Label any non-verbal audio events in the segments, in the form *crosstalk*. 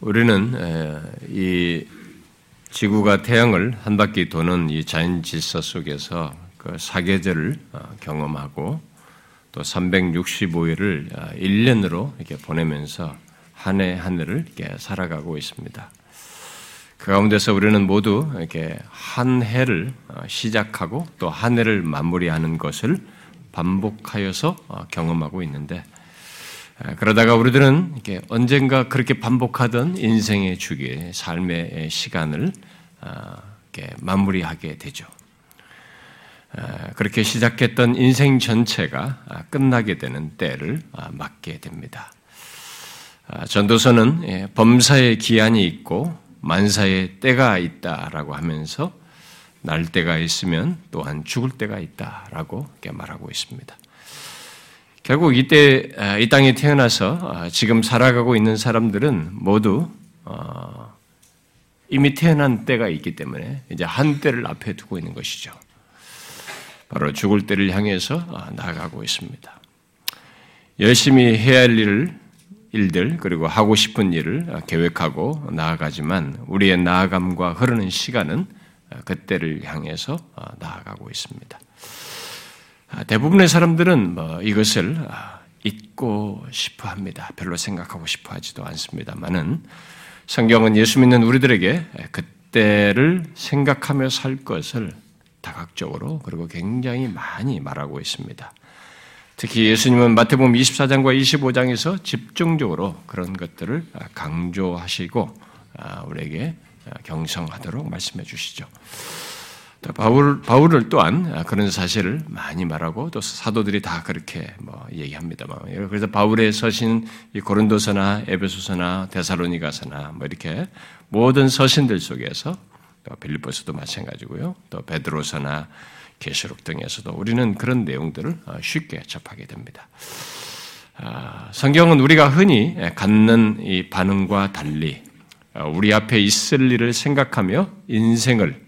우리는 이 지구가 태양을 한 바퀴 도는 이 자연 질서 속에서 그 사계절을 어, 경험하고 또 365일을 1년으로 어, 이렇게 보내면서 한 해 한 해를 이렇게 살아가고 있습니다. 그 가운데서 우리는 모두 이렇게 한 해를 어, 시작하고 또 한 해를 마무리하는 것을 반복하여서 경험하고 있는데 그러다가 우리들은 이렇게 언젠가 그렇게 반복하던 인생의 주기, 삶의 시간을 이렇게 마무리하게 되죠. 그렇게 시작했던 인생 전체가 아, 끝나게 되는 때를 아, 맞게 됩니다. 아, 전도서는 예, 범사의 기한이 있고 만사의 때가 있다라고 하면서 날 때가 있으면 또한 죽을 때가 있다라고 말하고 있습니다. 결국 이때 이 땅에 태어나서 지금 살아가고 있는 사람들은 모두 어, 이미 태어난 때가 있기 때문에 이제 한 때를 앞에 두고 있는 것이죠. 바로 죽을 때를 향해서 아, 나아가고 있습니다. 열심히 해야 할 일을 일들 그리고 하고 싶은 일을 아, 계획하고 나아가지만 우리의 나아감과 흐르는 시간은 아, 그때를 향해서 나아가고 있습니다. 대부분의 사람들은 뭐 이것을 잊고 싶어 합니다. 별로 생각하고 싶어 하지도 않습니다만은 성경은 예수 믿는 우리들에게 그때를 생각하며 살 것을 다각적으로 그리고 굉장히 많이 말하고 있습니다. 특히 예수님은 마태복음 24장과 25장에서 집중적으로 그런 것들을 강조하시고 아, 우리에게 경성하도록 말씀해 주시죠. 바울, 바울을 또한 그런 사실을 많이 말하고 또 사도들이 다 그렇게 뭐 얘기합니다만 그래서 바울의 서신 고린도서나 에베소서나 데살로니가서나 뭐 이렇게 모든 서신들 속에서 빌립보서도 마찬가지고요. 또 베드로서나 계시록 등에서도 우리는 그런 내용들을 어, 쉽게 접하게 됩니다. 아, 성경은 우리가 흔히 갖는 이 반응과 달리 어, 우리 앞에 있을 일을 생각하며 인생을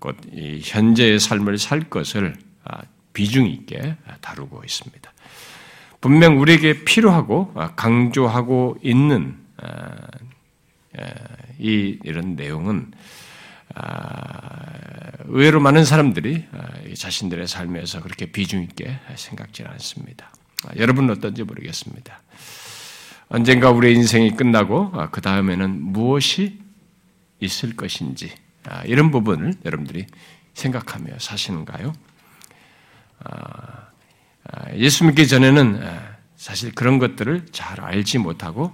곧 현재의 삶을 살 것을 아, 비중 있게 다루고 있습니다. 분명 우리에게 필요하고 아, 강조하고 있는 이 이런 내용은 아, 의외로 많은 사람들이 아, 자신들의 삶에서 그렇게 비중 있게 생각지 않습니다. 아, 여러분은 어떤지 모르겠습니다. 언젠가 우리의 인생이 끝나고 그 다음에는 무엇이 있을 것인지 이런 부분을 여러분들이 생각하며 사시는가요? 예수 믿기 전에는 사실 그런 것들을 잘 알지 못하고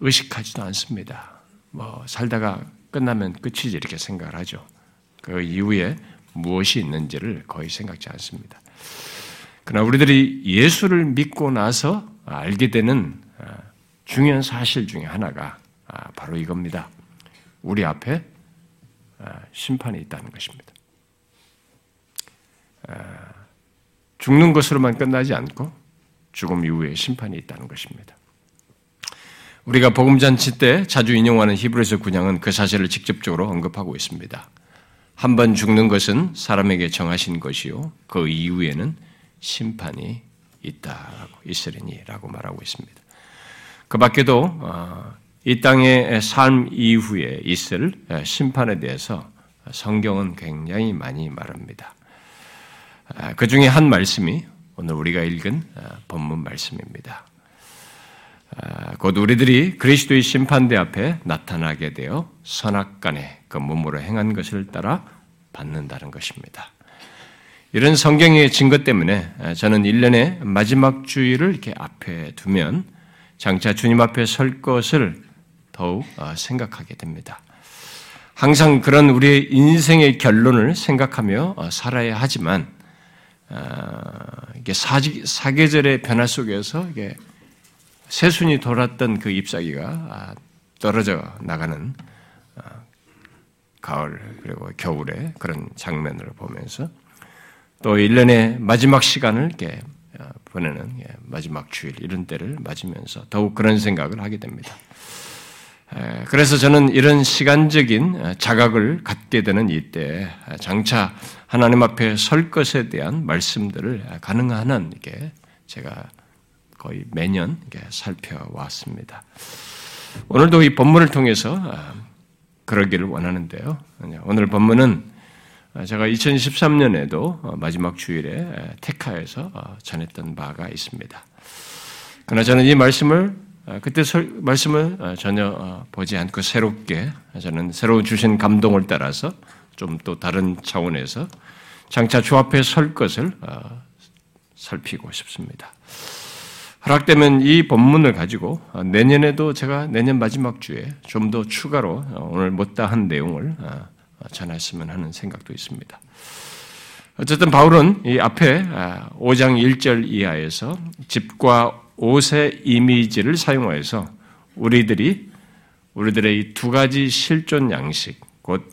의식하지도 않습니다. 뭐 살다가 끝나면 끝이지 이렇게 생각을 하죠. 그 이후에 무엇이 있는지를 거의 생각지 않습니다. 그러나 우리들이 예수를 믿고 나서 알게 되는 아, 중요한 사실 중에 하나가 아, 바로 이겁니다. 우리 앞에 아, 심판이 있다는 것입니다. 죽는 것으로만 끝나지 않고 죽음 이후에 심판이 있다는 것입니다. 우리가 복음잔치 때 자주 인용하는 히브리서 군양은 그 사실을 직접적으로 언급하고 있습니다. 한 번 죽는 것은 사람에게 정하신 것이요. 그 이후에는 심판이 있다라고 있으리니라고 말하고 있습니다. 그 밖에도 어, 이 땅의 삶 이후에 있을 심판에 대해서 성경은 굉장히 많이 말합니다. 아, 그 중에 한 말씀이 오늘 우리가 읽은 어, 본문 말씀입니다. 아, 곧 우리들이 그리스도의 심판대 앞에 나타나게 되어 선악간에 그 몸으로 행한 것을 따라 받는다는 것입니다. 이런 성경의 증거 때문에 저는 1년의 마지막 주일을 이렇게 앞에 두면 장차 주님 앞에 설 것을 더욱 어, 생각하게 됩니다. 항상 그런 우리의 인생의 결론을 생각하며 어, 살아야 하지만 어, 이게 사계절의 변화 속에서 이게 새순이 돌았던 그 잎사귀가 아, 떨어져 나가는 아, 가을 그리고 겨울의 그런 장면을 보면서 또 1년의 마지막 시간을 이렇게 아, 보내는 예, 마지막 주일 이런 때를 맞으면서 더욱 그런 생각을 하게 됩니다. 그래서 저는 이런 시간적인 자각을 갖게 되는 이때 장차 하나님 앞에 설 것에 대한 말씀들을 가능한 한 이렇게 제가 거의 매년 살펴왔습니다. 오늘도 이 본문을 통해서 아, 그러기를 원하는데요. 오늘 본문은 제가 2013년에도 마지막 주일에 테카에서 어, 전했던 바가 있습니다. 그러나 저는 이 말씀을 아, 그때 말씀을 아, 전혀 어, 보지 않고 새롭게 저는 새로운 주신 감동을 따라서 좀 또 다른 차원에서 장차 주 앞에 설 것을 어, 살피고 싶습니다. 허락되면 이 본문을 가지고 어, 내년에도 제가 내년 마지막 주에 좀 더 추가로 오늘 못다한 내용을 전했으면 하는 생각도 있습니다. 어쨌든 바울은 이 앞에 5장 1절 이하에서 집과 옷의 이미지를 사용하여서 우리들이 우리들의 이두 가지 실존 양식, 곧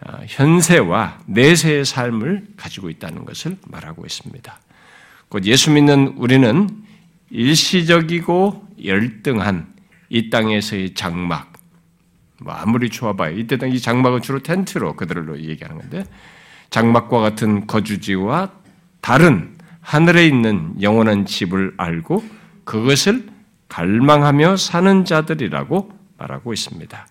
아, 현세와 내세의 삶을 가지고 있다는 것을 말하고 있습니다. 곧 예수 믿는 우리는 일시적이고 열등한 이 땅에서의 장막, 뭐 아무리 좋아봐요. 이때 이 장막은 주로 텐트로 그들로 얘기하는 건데, 장막과 같은 거주지와 다른 하늘에 있는 영원한 집을 알고 그것을 갈망하며 사는 자들이라고 말하고 있습니다.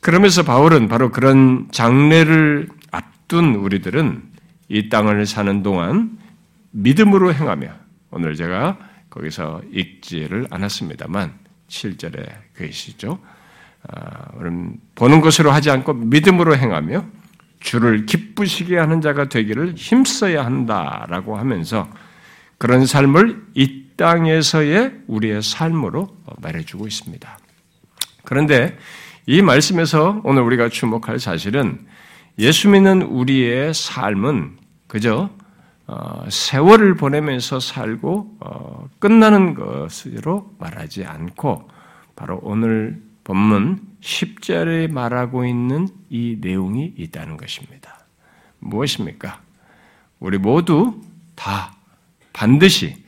그러면서 바울은 바로 그런 장래를 앞둔 우리들은 이 땅을 사는 동안 믿음으로 행하며 오늘 제가 거기서 읽지를 않았습니다만 7절에 계시죠. 아, 보는 것으로 하지 않고 믿음으로 행하며 주를 기쁘시게 하는 자가 되기를 힘써야 한다라고 하면서 그런 삶을 이 땅에서의 우리의 삶으로 말해주고 있습니다. 그런데 이 말씀에서 오늘 우리가 주목할 사실은 예수 믿는 우리의 삶은 그저 어, 세월을 보내면서 살고 어, 끝나는 것으로 말하지 않고 바로 오늘 본문 10절에 말하고 있는 이 내용이 있다는 것입니다. 무엇입니까? 우리 모두 다 반드시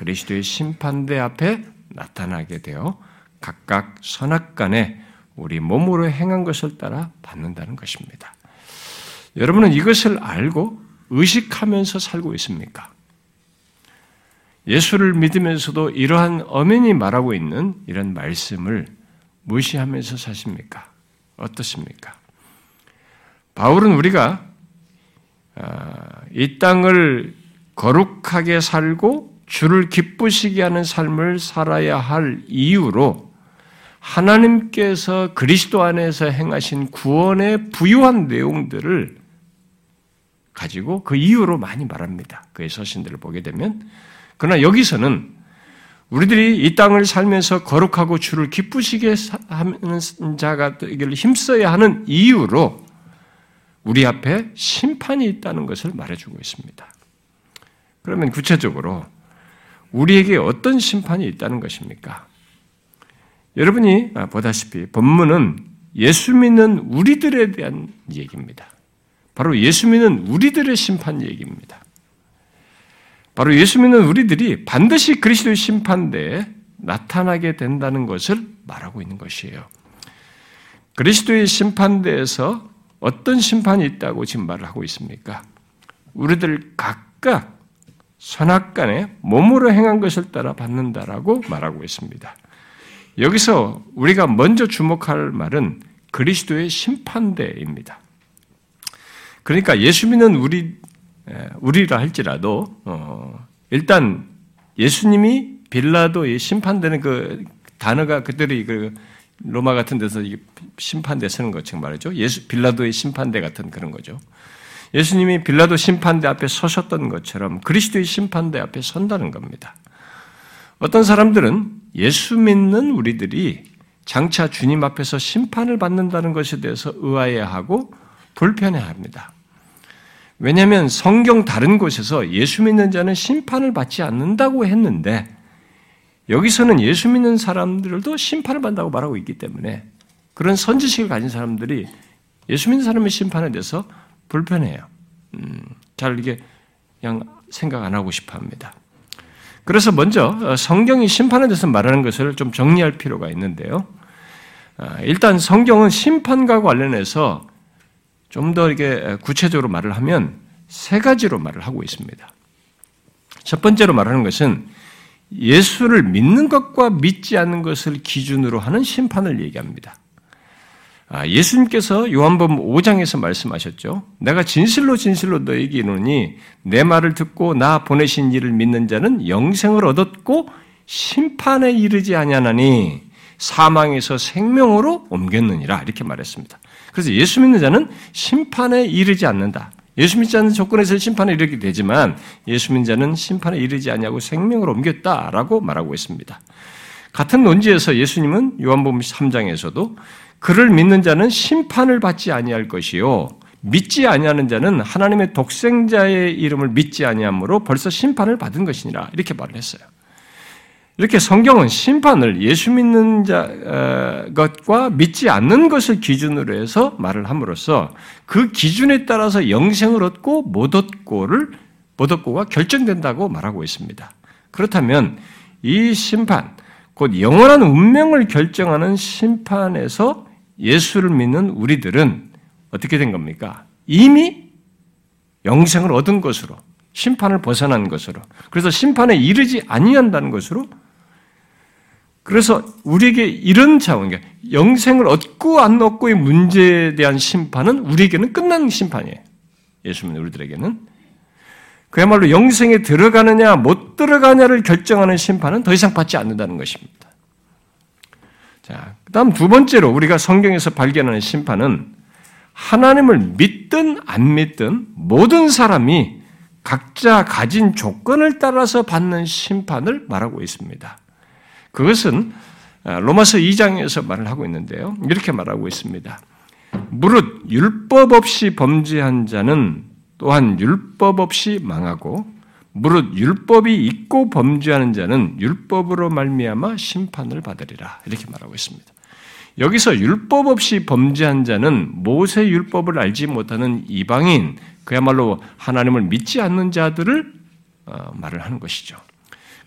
그리스도의 심판대 앞에 나타나게 되어 각각 선악간에 우리 몸으로 행한 것을 따라 받는다는 것입니다. 여러분은 이것을 알고 의식하면서 살고 있습니까? 예수를 믿으면서도 이러한 어멘이 말하고 있는 이런 말씀을 무시하면서 사십니까? 어떻습니까? 바울은 우리가 아, 이 땅을 거룩하게 살고 주를 기쁘시게 하는 삶을 살아야 할 이유로 하나님께서 그리스도 안에서 행하신 구원의 부유한 내용들을 가지고 그 이유로 많이 말합니다. 그의 서신들을 보게 되면. 그러나 여기서는 우리들이 이 땅을 살면서 거룩하고 주를 기쁘시게 하는 자가 되기를 힘써야 하는 이유로 우리 앞에 심판이 있다는 것을 말해주고 있습니다. 그러면 구체적으로 우리에게 어떤 심판이 있다는 것입니까? 여러분이 보다시피 본문은 예수 믿는 우리들에 대한 얘기입니다. 바로 예수 믿는 우리들의 심판 얘기입니다. 바로 예수 믿는 우리들이 반드시 그리스도의 심판대에 나타나게 된다는 것을 말하고 있는 것이에요. 그리스도의 심판대에서 어떤 심판이 있다고 지금 말을 하고 있습니까? 우리들 각각 선악 간에 몸으로 행한 것을 따라 받는다라고 말하고 있습니다. 여기서 우리가 먼저 주목할 말은 그리스도의 심판대입니다. 그러니까 예수 믿는 우리 우리라 할지라도 어, 일단 예수님이 빌라도의 심판되는 그 단어가 그들이 그 로마 같은 데서 심판대 쓰는 것처럼 말이죠. 예수 빌라도의 심판대 같은 그런 거죠. 예수님이 빌라도 심판대 앞에 서셨던 것처럼 그리스도의 심판대 앞에 선다는 겁니다. 어떤 사람들은 예수 믿는 우리들이 장차 주님 앞에서 심판을 받는다는 것에 대해서 의아해하고 불편해합니다. 왜냐하면 성경 다른 곳에서 예수 믿는 자는 심판을 받지 않는다고 했는데 여기서는 예수 믿는 사람들도 심판을 받는다고 말하고 있기 때문에 그런 선지식을 가진 사람들이 예수 믿는 사람의 심판에 대해서 불편해요. 음, 잘 이게 그냥 생각 안 하고 싶어 합니다. 그래서 먼저 어, 성경이 심판에 대해서 말하는 것을 좀 정리할 필요가 있는데요. 아, 일단 성경은 심판과 관련해서 좀 더 이게 구체적으로 말을 하면 세 가지로 말을 하고 있습니다. 첫 번째로 말하는 것은 예수를 믿는 것과 믿지 않는 것을 기준으로 하는 심판을 얘기합니다. 아, 예수님께서 요한복음 5장에서 말씀하셨죠. 내가 진실로 진실로 너에게 이르니 내 말을 듣고 나 보내신 이를 믿는 자는 영생을 얻었고 심판에 이르지 아니하나니 사망에서 생명으로 옮겼느니라 이렇게 말했습니다. 그래서 예수 믿는 자는 심판에 이르지 않는다. 예수 믿지 않는 조건에서 심판에 이르게 되지만 예수 믿는 자는 심판에 이르지 않냐고 생명으로 옮겼다라고 말하고 있습니다. 같은 논지에서 예수님은 요한복음 3장에서도 그를 믿는 자는 심판을 받지 아니할 것이요 믿지 아니하는 자는 하나님의 독생자의 이름을 믿지 아니하므로 벌써 심판을 받은 것이니라 이렇게 말을 했어요. 이렇게 성경은 심판을 예수 믿는 자 어, 것과 믿지 않는 것을 기준으로 해서 말을 함으로써 그 기준에 따라서 영생을 얻고 못 얻고를 못 얻고가 결정된다고 말하고 있습니다. 그렇다면 이 심판, 곧 영원한 운명을 결정하는 심판에서 예수를 믿는 우리들은 어떻게 된 겁니까? 이미 영생을 얻은 것으로 심판을 벗어난 것으로 그래서 심판에 이르지 아니한다는 것으로 그래서 우리에게 이런 차원, 그러니까 영생을 얻고 안 얻고의 문제에 대한 심판은 우리에게는 끝난 심판이에요. 예수 믿는 우리들에게는. 그야말로 영생에 들어가느냐 못 들어가냐를 결정하는 심판은 더 이상 받지 않는다는 것입니다. 자, 그 다음 두 번째로 우리가 성경에서 발견하는 심판은 하나님을 믿든 안 믿든 모든 사람이 각자 가진 조건을 따라서 받는 심판을 말하고 있습니다. 그것은 아, 로마서 2장에서 말을 하고 있는데요. 이렇게 말하고 있습니다. 무릇 율법 없이 범죄한 자는 또한 율법 없이 망하고 무릇 율법이 있고 범죄하는 자는 율법으로 말미암아 심판을 받으리라 이렇게 말하고 있습니다. 여기서 율법 없이 범죄한 자는 모세 율법을 알지 못하는 이방인 그야말로 하나님을 믿지 않는 자들을 어, 말을 하는 것이죠.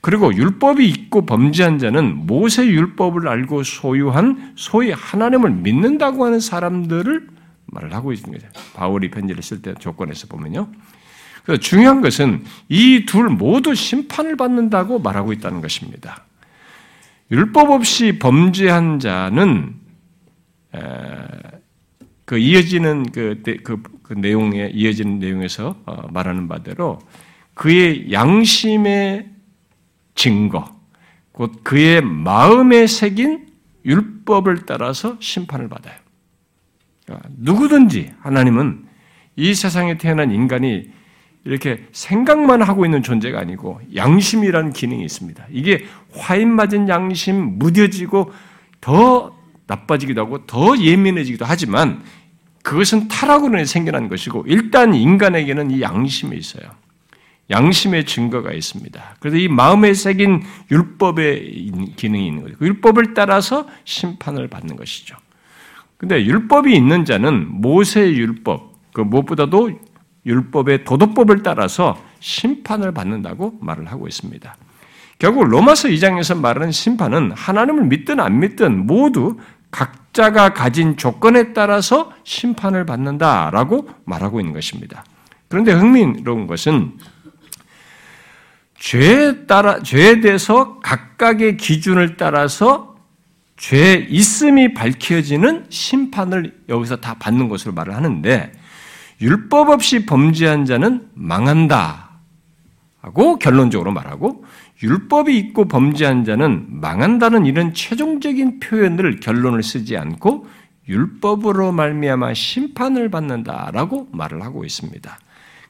그리고 율법이 있고 범죄한 자는 모세 율법을 알고 소유한 소위 하나님을 믿는다고 하는 사람들을 말을 하고 있는 거죠. 바울이 편지를 쓸 때 조건에서 보면요. 그래서 중요한 것은 이 둘 모두 심판을 받는다고 말하고 있다는 것입니다. 율법 없이 범죄한 자는 그 이어지는 그, 그, 그 내용에 이어지는 내용에서 어, 말하는 바대로 그의 양심의 증거, 곧 그의 마음에 새긴 율법을 따라서 심판을 받아요. 그러니까 누구든지 하나님은 이 세상에 태어난 인간이 이렇게 생각만 하고 있는 존재가 아니고 양심이라는 기능이 있습니다. 이게 화인 맞은 양심, 무뎌지고 더 나빠지기도 하고 더 예민해지기도 하지만 그것은 타락으로 생겨난 것이고 일단 인간에게는 이 양심이 있어요. 양심의 증거가 있습니다. 그래서 이 마음에 새긴 율법의 기능이 있는 거죠. 그 율법을 따라서 심판을 받는 것이죠. 근데 율법이 있는 자는 모세 율법, 그 무엇보다도 율법의 도덕법을 따라서 심판을 받는다고 말을 하고 있습니다. 결국 로마서 2장에서 말하는 심판은 하나님을 믿든 안 믿든 모두 각자가 가진 조건에 따라서 심판을 받는다라고 말하고 있는 것입니다. 그런데 흥미로운 것은 죄에 따라 죄에 대해서 각각의 기준을 따라서 죄 있음이 밝혀지는 심판을 여기서 다 받는 것으로 말을 하는데 율법 없이 범죄한 자는 망한다 하고 결론적으로 말하고 율법이 있고 범죄한 자는 망한다는 이런 최종적인 표현을 결론을 쓰지 않고 율법으로 말미암아 심판을 받는다라고 말을 하고 있습니다.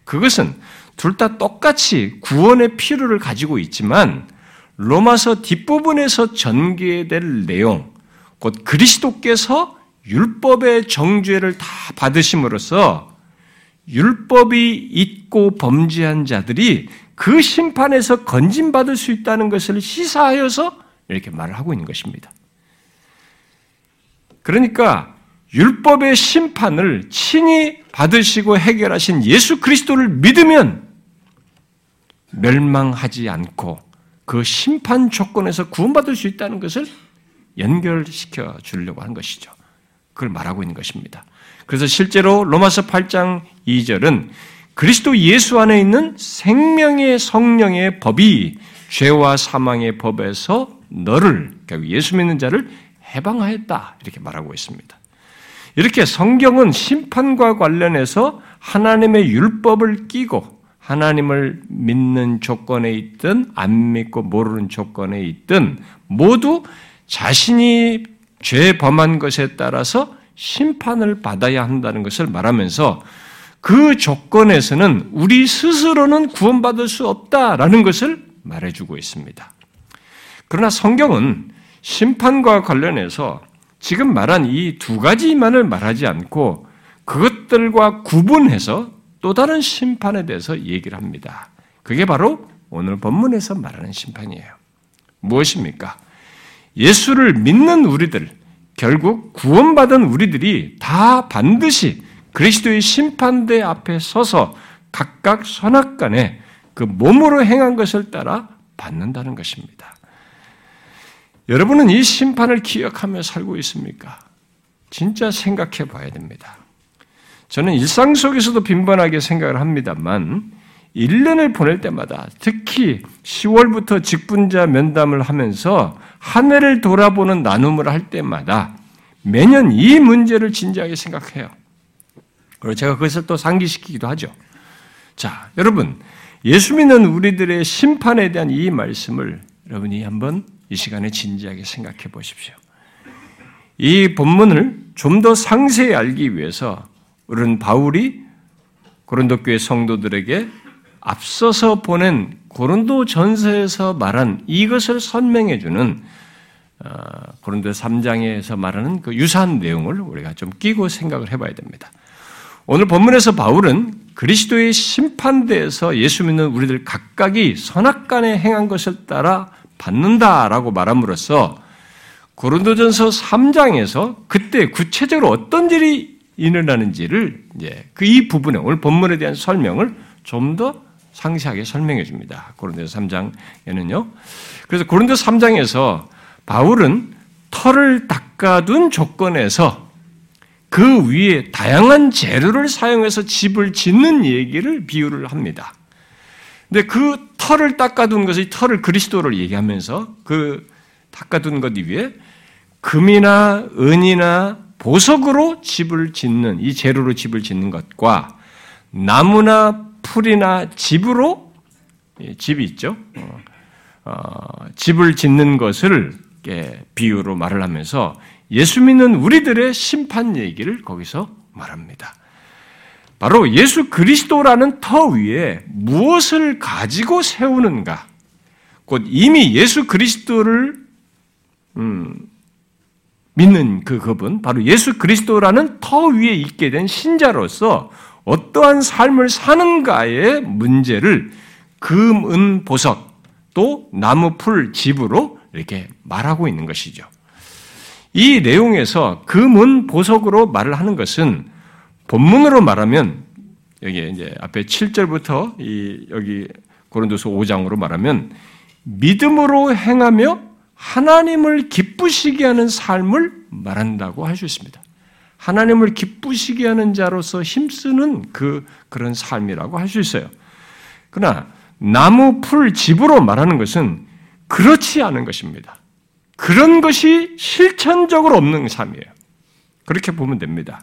그것은 둘 다 똑같이 구원의 필요를 가지고 있지만 로마서 뒷부분에서 전개될 내용, 곧 그리스도께서 율법의 정죄를 다 받으심으로써 율법이 있고 범죄한 자들이 그 심판에서 건진받을 수 있다는 것을 시사하여서 이렇게 말을 하고 있는 것입니다. 그러니까 율법의 심판을 친히 받으시고 해결하신 예수 그리스도를 믿으면 멸망하지 않고 그 심판 조건에서 구원받을 수 있다는 것을 연결시켜 주려고 하는 것이죠. 그걸 말하고 있는 것입니다. 그래서 실제로 로마서 8장 2절은 그리스도 예수 안에 있는 생명의 성령의 법이 죄와 사망의 법에서 너를 그러니까 예수 믿는 자를 해방하였다 이렇게 말하고 있습니다. 이렇게 성경은 심판과 관련해서 하나님의 율법을 끼고 하나님을 믿는 조건에 있든 안 믿고 모르는 조건에 있든 모두 자신이 죄 범한 것에 따라서 심판을 받아야 한다는 것을 말하면서 그 조건에서는 우리 스스로는 구원받을 수 없다라는 것을 말해주고 있습니다. 그러나 성경은 심판과 관련해서 지금 말한 이 두 가지만을 말하지 않고 그것들과 구분해서 또 다른 심판에 대해서 얘기를 합니다. 그게 바로 오늘 본문에서 말하는 심판이에요. 무엇입니까? 예수를 믿는 우리들, 결국 구원받은 우리들이 다 반드시 그리스도의 심판대 앞에 서서 각각 선악간에 그 몸으로 행한 것을 따라 받는다는 것입니다. 여러분은 이 심판을 기억하며 살고 있습니까? 진짜 생각해 봐야 됩니다. 저는 일상 속에서도 빈번하게 생각을 합니다만, 1년을 보낼 때마다 특히 10월부터 직분자 면담을 하면서 한 해를 돌아보는 나눔을 할 때마다 매년 이 문제를 진지하게 생각해요. 그리고 제가 그것을 또 상기시키기도 하죠. 자, 여러분, 예수 믿는 우리들의 심판에 대한 이 말씀을 여러분이 한번 이 시간에 진지하게 생각해 보십시오. 이 본문을 좀 더 상세히 알기 위해서 우리는 바울이 고린도 교회 성도들에게 앞서서 보낸 고린도 전서에서 말한 이것을 설명해 주는 어, 고린도 3장에서 말하는 그 유사한 내용을 우리가 좀 끼고 생각을 해봐야 됩니다. 오늘 본문에서 바울은 그리스도의 심판대에서 예수 믿는 우리들 각각이 선악간에 행한 것을 따라 받는다라고 말함으로써 고린도전서 3장에서 그때 구체적으로 어떤 일이 일어나는지를 이제 그 이 부분에 오늘 본문에 대한 설명을 좀 더 상세하게 설명해 줍니다. 고린도서 3장에는요. 그래서 고린도 3장에서 바울은 털을 닦아둔 조건에서 그 위에 다양한 재료를 사용해서 집을 짓는 얘기를 비유를 합니다. 근데 그 털을 닦아둔 것이 털을 그리스도를 얘기하면서 그 닦아둔 것 위에 금이나 은이나 보석으로 집을 짓는 이 재료로 집을 짓는 것과 나무나 풀이나 집으로 예, 집이 있죠. 어, 어, 집을 짓는 것을 비유로 말을 하면서 예수 믿는 우리들의 심판 얘기를 거기서 말합니다. 바로 예수 그리스도라는 터 위에 무엇을 가지고 세우는가? 곧 이미 예수 그리스도를 음, 믿는 그 그분, 바로 예수 그리스도라는 터 위에 있게 된 신자로서 어떠한 삶을 사는가의 문제를 금, 은, 보석, 또 나무, 풀, 집으로 이렇게 말하고 있는 것이죠. 이 내용에서 금 은 보석으로 말을 하는 것은 본문으로 말하면 여기 이제 앞에 7절부터 이 여기 고린도서 5장으로 말하면 믿음으로 행하며 하나님을 기쁘시게 하는 삶을 말한다고 할 수 있습니다. 하나님을 기쁘시게 하는 자로서 힘쓰는 그 그런 삶이라고 할 수 있어요. 그러나 나무 풀 집으로 말하는 것은 그렇지 않은 것입니다. 그런 것이 실천적으로 없는 삶이에요. 그렇게 보면 됩니다.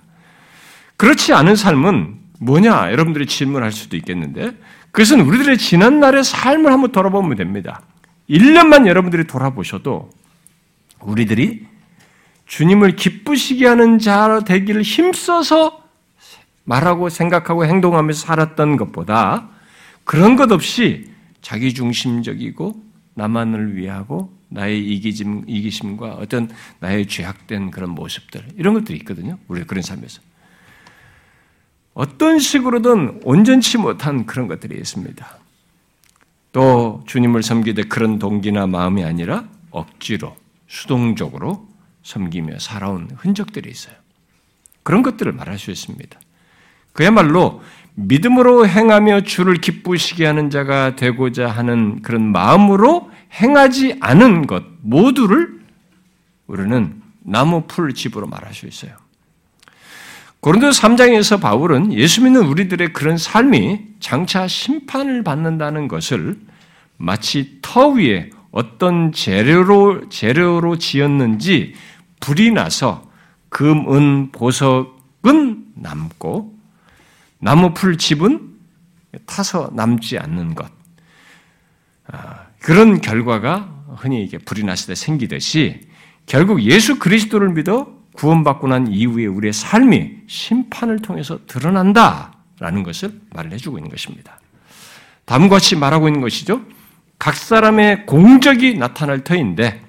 그렇지 않은 삶은 뭐냐? 여러분들이 질문할 수도 있겠는데, 그것은 우리들의 지난날의 삶을 한번 돌아보면 됩니다. 1년만 여러분들이 돌아보셔도 우리들이 주님을 기쁘시게 하는 자 되기를 힘써서 말하고 생각하고 행동하면서 살았던 것보다 그런 것 없이 자기 중심적이고 나만을 위하고 나의 이기심, 이기심과 어떤 나의 죄악된 그런 모습들, 이런 것들이 있거든요. 우리 그런 삶에서. 어떤 식으로든 온전치 못한 그런 것들이 있습니다. 또 주님을 섬기되 그런 동기나 마음이 아니라 억지로, 수동적으로 섬기며 살아온 흔적들이 있어요. 그런 것들을 말할 수 있습니다. 그야말로 믿음으로 행하며 주를 기쁘시게 하는 자가 되고자 하는 그런 마음으로 행하지 않은 것 모두를 우리는 나무 풀 집으로 말할 수 있어요. 고린도 3장에서 바울은 예수 믿는 우리들의 그런 삶이 장차 심판을 받는다는 것을 마치 터 위에 어떤 재료로 재료로 지었는지 불이 나서 금, 은, 보석은 남고 나무 풀 집은 타서 남지 않는 것. 아, 그런 결과가 흔히 이게 불이 났을 때 생기듯이 결국 예수 그리스도를 믿어 구원받고 난 이후에 우리의 삶이 심판을 통해서 드러난다라는 것을 말을 해주고 있는 것입니다. 다음과 같이 말하고 있는 것이죠. 각 사람의 공적이 나타날 터인데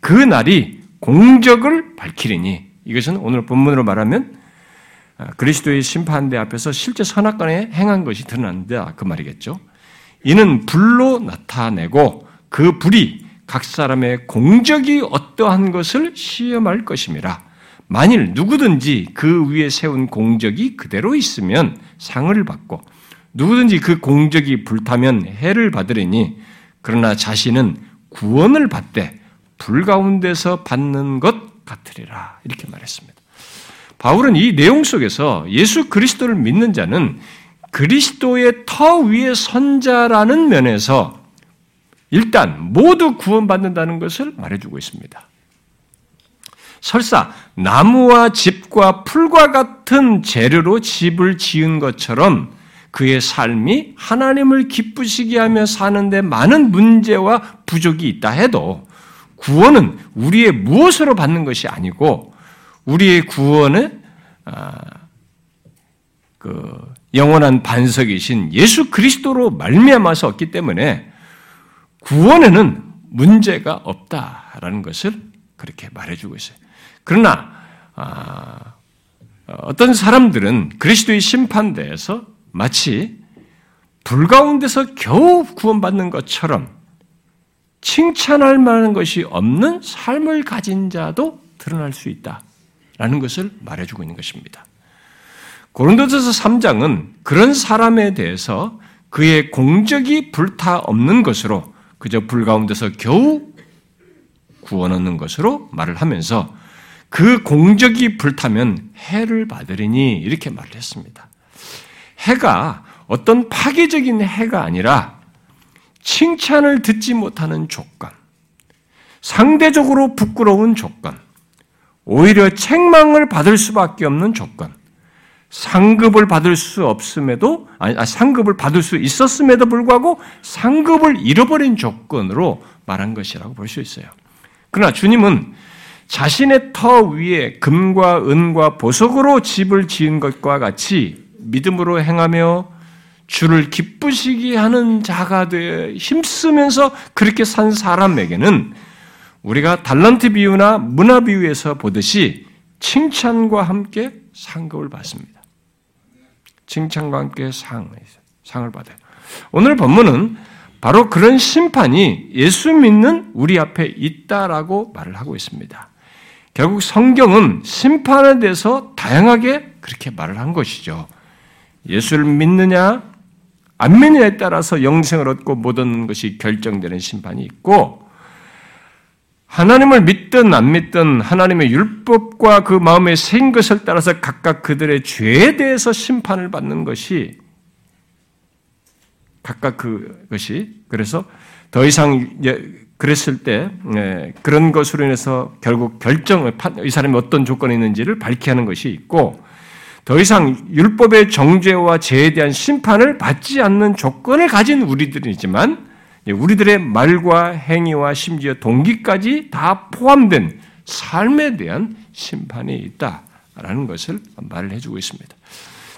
그 날이 공적을 밝히리니 이것은 오늘 본문으로 말하면 아, 그리스도의 심판대 앞에서 실제 선악간에 행한 것이 드러난다 그 말이겠죠. 이는 불로 나타내고 그 불이 각 사람의 공적이 어떠한 것을 시험할 것임이라. 만일 누구든지 그 위에 세운 공적이 그대로 있으면 상을 받고 누구든지 그 공적이 불타면 해를 받으리니 그러나 자신은 구원을 받되 불 가운데서 받는 것 같으리라 이렇게 말했습니다. 바울은 이 내용 속에서 예수 그리스도를 믿는 자는 그리스도의 터 위에 선자라는 면에서 일단 모두 구원받는다는 것을 말해주고 있습니다. 설사 나무와 집과 풀과 같은 재료로 집을 지은 것처럼 그의 삶이 하나님을 기쁘시게 하며 사는데 많은 문제와 부족이 있다 해도 구원은 우리의 무엇으로 받는 것이 아니고 우리의 구원은 아, 그 영원한 반석이신 예수 그리스도로 말미암아서 얻기 때문에 구원에는 문제가 없다라는 것을 그렇게 말해주고 있어요. 그러나 아, 어떤 사람들은 그리스도의 심판대에서 마치 불 가운데서 겨우 구원받는 것처럼 칭찬할 만한 것이 없는 삶을 가진 자도 드러날 수 있다 라는 것을 말해주고 있는 것입니다. 고린도전서 3장은 그런 사람에 대해서 그의 공적이 불타 없는 것으로 그저 불 가운데서 겨우 구원 얻는 것으로 말을 하면서 그 공적이 불타면 해를 받으리니 이렇게 말을 했습니다. 해가 어떤 파괴적인 해가 아니라 칭찬을 듣지 못하는 조건, 상대적으로 부끄러운 조건, 오히려 책망을 받을 수밖에 없는 조건, 상급을 받을 수 없음에도 아니 아, 상급을 받을 수 있었음에도 불구하고 상급을 잃어버린 조건으로 말한 것이라고 볼 수 있어요. 그러나 주님은 자신의 터 위에 금과 은과 보석으로 집을 지은 것과 같이 믿음으로 행하며 주를 기쁘시게 하는 자가 되 힘쓰면서 그렇게 산 사람에게는 우리가 달란트 비유나 문화 비유에서 보듯이 칭찬과 함께 상급을 받습니다. 칭찬과 함께 상, 상을 받아요. 오늘 본문은 바로 그런 심판이 예수 믿는 우리 앞에 있다라고 말을 하고 있습니다. 결국 성경은 심판에 대해서 다양하게 그렇게 말을 한 것이죠. 예수를 믿느냐, 안 믿느냐에 따라서 영생을 얻고 못 얻는 것이 결정되는 심판이 있고, 하나님을 믿든 안 믿든 하나님의 율법과 그 마음에 생 것을 따라서 각각 그들의 죄에 대해서 심판을 받는 것이 각각 그것이 그래서 더 이상 그랬을 때 예, 그런 것으로 인해서 결국 결정을 이 사람이 어떤 조건이 있는지를 밝히 하는 것이 있고 더 이상 율법의 정죄와 죄에 대한 심판을 받지 않는 조건을 가진 우리들이지만 우리들의 말과 행위와 심지어 동기까지 다 포함된 삶에 대한 심판이 있다라는 것을 말을 해주고 있습니다.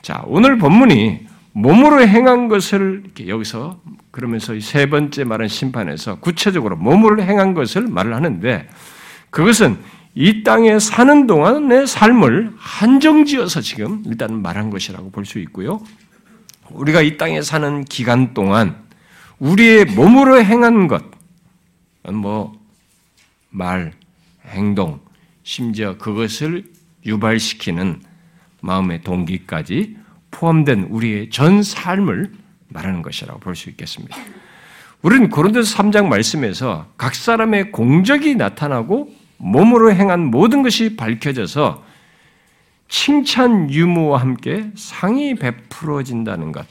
자, 오늘 본문이 몸으로 행한 것을 여기서 그러면서 세 번째 말한 심판에서 구체적으로 몸으로 행한 것을 말을 하는데 그것은 이 땅에 사는 동안의 삶을 한정지어서 지금 일단 말한 것이라고 볼 수 있고요. 우리가 이 땅에 사는 기간 동안 우리의 몸으로 행한 것, 뭐, 말, 행동, 심지어 그것을 유발시키는 마음의 동기까지 포함된 우리의 전 삶을 말하는 것이라고 볼 수 있겠습니다. 우리는 고린도서 3장 말씀에서 각 사람의 공적이 나타나고 몸으로 행한 모든 것이 밝혀져서 칭찬 유무와 함께 상이 베풀어진다는 것.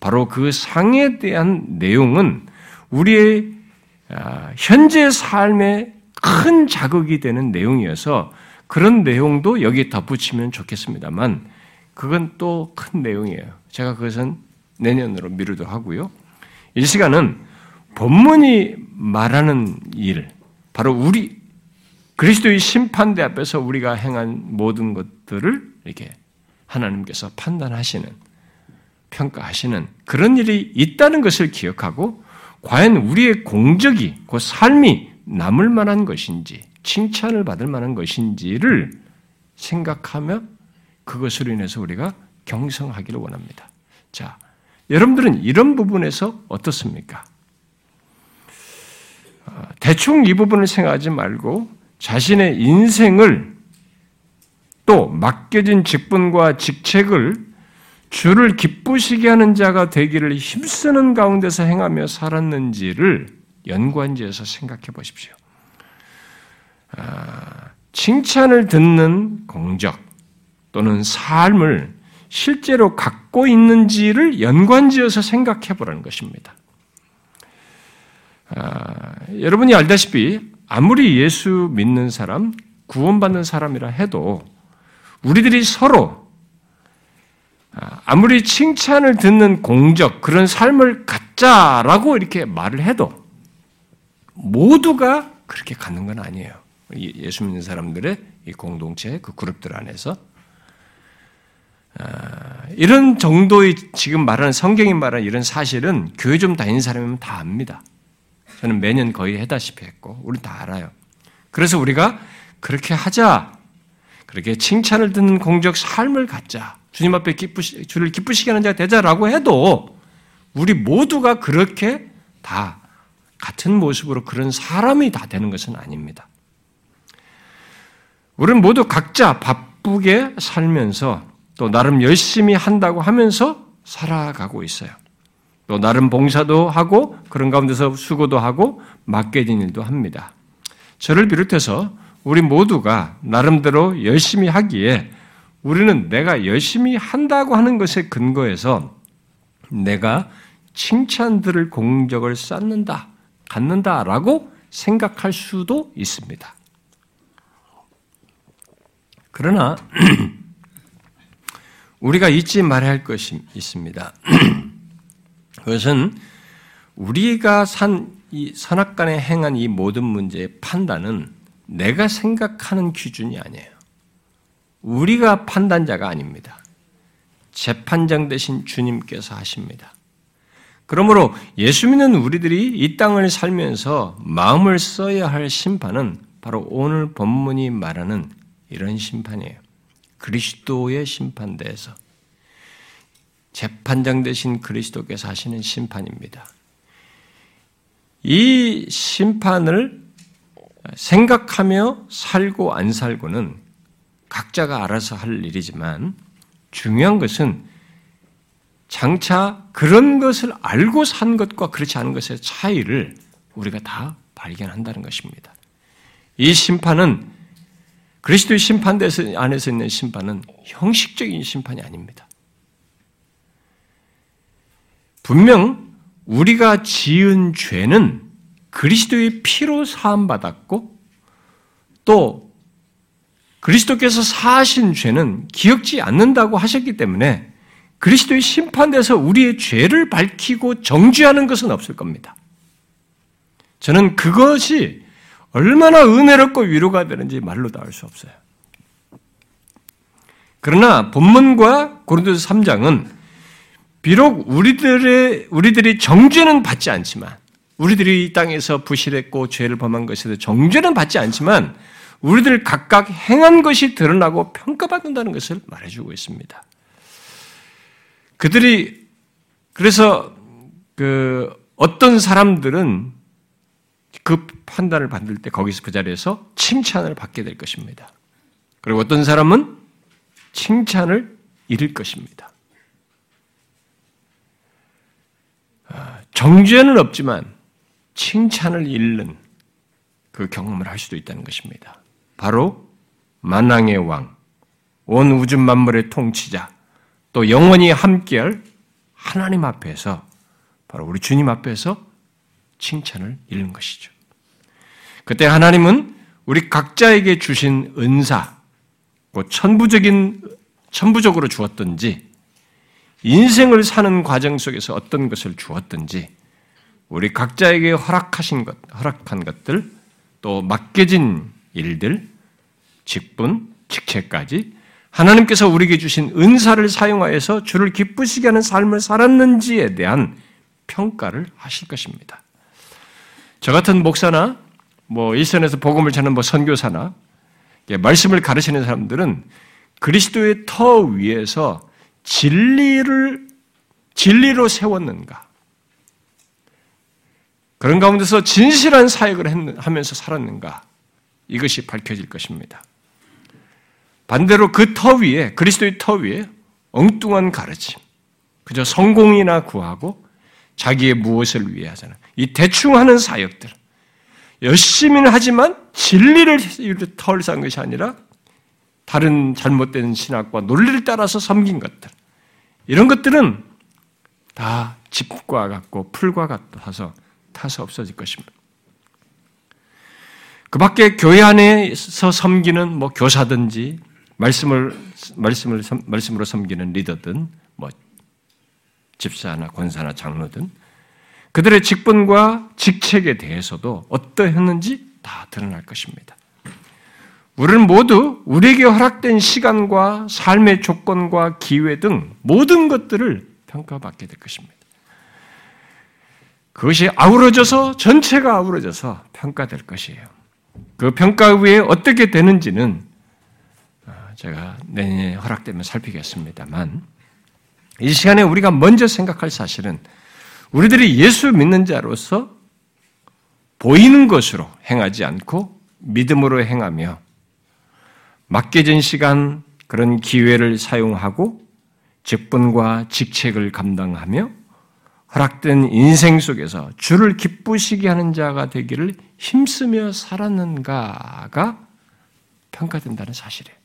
바로 그 상에 대한 내용은 우리의 아, 현재 삶의 큰 자극이 되는 내용이어서 그런 내용도 여기에 덧붙이면 좋겠습니다만 그건 또 큰 내용이에요. 제가 그것은 내년으로 미루도 하고요. 이 시간은 본문이 말하는 일, 바로 우리 그리스도의 심판대 앞에서 우리가 행한 모든 것들을 이렇게 하나님께서 판단하시는, 평가하시는 그런 일이 있다는 것을 기억하고 과연 우리의 공적이, 그 삶이 남을 만한 것인지, 칭찬을 받을 만한 것인지를 생각하며 그것으로 인해서 우리가 경성하기를 원합니다. 자, 여러분들은 이런 부분에서 어떻습니까? 어, 대충 이 부분을 생각하지 말고 자신의 인생을 또 맡겨진 직분과 직책을 주를 기쁘시게 하는 자가 되기를 힘쓰는 가운데서 행하며 살았는지를 연관지어서 생각해 보십시오. 아, 칭찬을 듣는 공적 또는 삶을 실제로 갖고 있는지를 연관지어서 생각해 보라는 것입니다. 아, 여러분이 알다시피 아무리 예수 믿는 사람, 구원받는 사람이라 해도 우리들이 서로 아, 아무리 칭찬을 듣는 공적, 그런 삶을 갖자라고 이렇게 말을 해도 모두가 그렇게 갖는 건 아니에요. 예수 믿는 사람들의 이 공동체, 그 그룹들 안에서. 아, 이런 정도의 지금 말하는 성경이 말하는 이런 사실은 교회 좀 다니는 사람이면 다 압니다. 저는 매년 거의 해다시피 했고, 우리 다 알아요. 그래서 우리가 그렇게 하자. 그렇게 칭찬을 듣는 공적 삶을 갖자. 주님 앞에 기쁘시, 주를 기쁘시게 하는 자가 되자라고 해도 우리 모두가 그렇게 다 같은 모습으로 그런 사람이 다 되는 것은 아닙니다. 우리는 모두 각자 바쁘게 살면서 또 나름 열심히 한다고 하면서 살아가고 있어요. 또 나름 봉사도 하고 그런 가운데서 수고도 하고 맡겨진 일도 합니다. 저를 비롯해서 우리 모두가 나름대로 열심히 하기에 우리는 내가 열심히 한다고 하는 것에 근거해서 내가 칭찬 들을 공적을 쌓는다, 갖는다라고 생각할 수도 있습니다. 그러나 *clears throat* 우리가 잊지 말아야 할 것이 있습니다. *clears throat* 그것은 우리가 산 이 선악간에 행한 이 모든 문제의 판단은 내가 생각하는 기준이 아니에요. 우리가 판단자가 아닙니다. 재판장 되신 주님께서 하십니다. 그러므로 예수 믿는 우리들이 이 땅을 살면서 마음을 써야 할 심판은 바로 오늘 본문이 말하는 이런 심판이에요. 그리스도의 심판대에서 재판장 되신 그리스도께서 하시는 심판입니다. 이 심판을 생각하며 살고 안 살고는 각자가 알아서 할 일이지만 중요한 것은 장차 그런 것을 알고 산 것과 그렇지 않은 것의 차이를 우리가 다 발견한다는 것입니다. 이 심판은 그리스도의 심판 안에서 있는 심판은 형식적인 심판이 아닙니다. 분명 우리가 지은 죄는 그리스도의 피로 사함받았고 또 그리스도께서 사하신 죄는 기억지 않는다고 하셨기 때문에 그리스도의 심판대에서 우리의 죄를 밝히고 정죄하는 것은 없을 겁니다. 저는 그것이 얼마나 은혜롭고 위로가 되는지 말로 다할수 없어요. 그러나 본문과 고린도서 3장은 비록 우리들의 우리들이 정죄는 받지 않지만 우리들이 이 땅에서 부실했고 죄를 범한 것에 대해 정죄는 받지 않지만 우리들 각각 행한 것이 드러나고 평가받는다는 것을 말해주고 있습니다. 그들이 그래서 그 어떤 사람들은 그 판단을 받을 때 거기서 그 자리에서 칭찬을 받게 될 것입니다. 그리고 어떤 사람은 칭찬을 잃을 것입니다. 정죄는 없지만 칭찬을 잃는 그 경험을 할 수도 있다는 것입니다. 바로 만왕의 왕, 온 우주 만물의 통치자, 또 영원히 함께할 하나님 앞에서 바로 우리 주님 앞에서 칭찬을 잃는 것이죠. 그때 하나님은 우리 각자에게 주신 은사, 천부적인, 천부적으로 주었든지, 인생을 사는 과정 속에서 어떤 것을 주었든지, 우리 각자에게 허락하신 것, 허락한 것들, 또 맡겨진 일들, 직분, 직책까지 하나님께서 우리에게 주신 은사를 사용하여서 주를 기쁘시게 하는 삶을 살았는지에 대한 평가를 하실 것입니다. 저 같은 목사나 뭐 일선에서 복음을 전하는 뭐 선교사나 말씀을 가르치는 사람들은 그리스도의 터 위에서 진리를 진리로 세웠는가? 그런 가운데서 진실한 사역을 하면서 살았는가? 이것이 밝혀질 것입니다. 반대로 그 터 위에, 그리스도의 터 위에 엉뚱한 가르침, 그저 성공이나 구하고 자기의 무엇을 위해 하잖아. 이 대충 하는 사역들. 열심히는 하지만 진리를 털 산 것이 아니라 다른 잘못된 신학과 논리를 따라서 섬긴 것들. 이런 것들은 다 집과 같고 풀과 같아서 타서 없어질 것입니다. 그 밖에 교회 안에서 섬기는 뭐 교사든지 말씀을 말씀을 말씀으로 섬기는 리더든 뭐 집사나 권사나 장로든 그들의 직분과 직책에 대해서도 어떠했는지 다 드러날 것입니다. 우리는 모두 우리에게 허락된 시간과 삶의 조건과 기회 등 모든 것들을 평가받게 될 것입니다. 그것이 아우러져서 전체가 아우러져서 평가될 것이에요. 그 평가 후에 어떻게 되는지는 어, 제가 내년에 허락되면 살피겠습니다만 이 시간에 우리가 먼저 생각할 사실은 우리들이 예수 믿는 자로서 보이는 것으로 행하지 않고 믿음으로 행하며 맡겨진 시간 그런 기회를 사용하고 직분과 직책을 감당하며 허락된 인생 속에서 주를 기쁘시게 하는 자가 되기를 힘쓰며 살았는가가 평가된다는 사실이에요.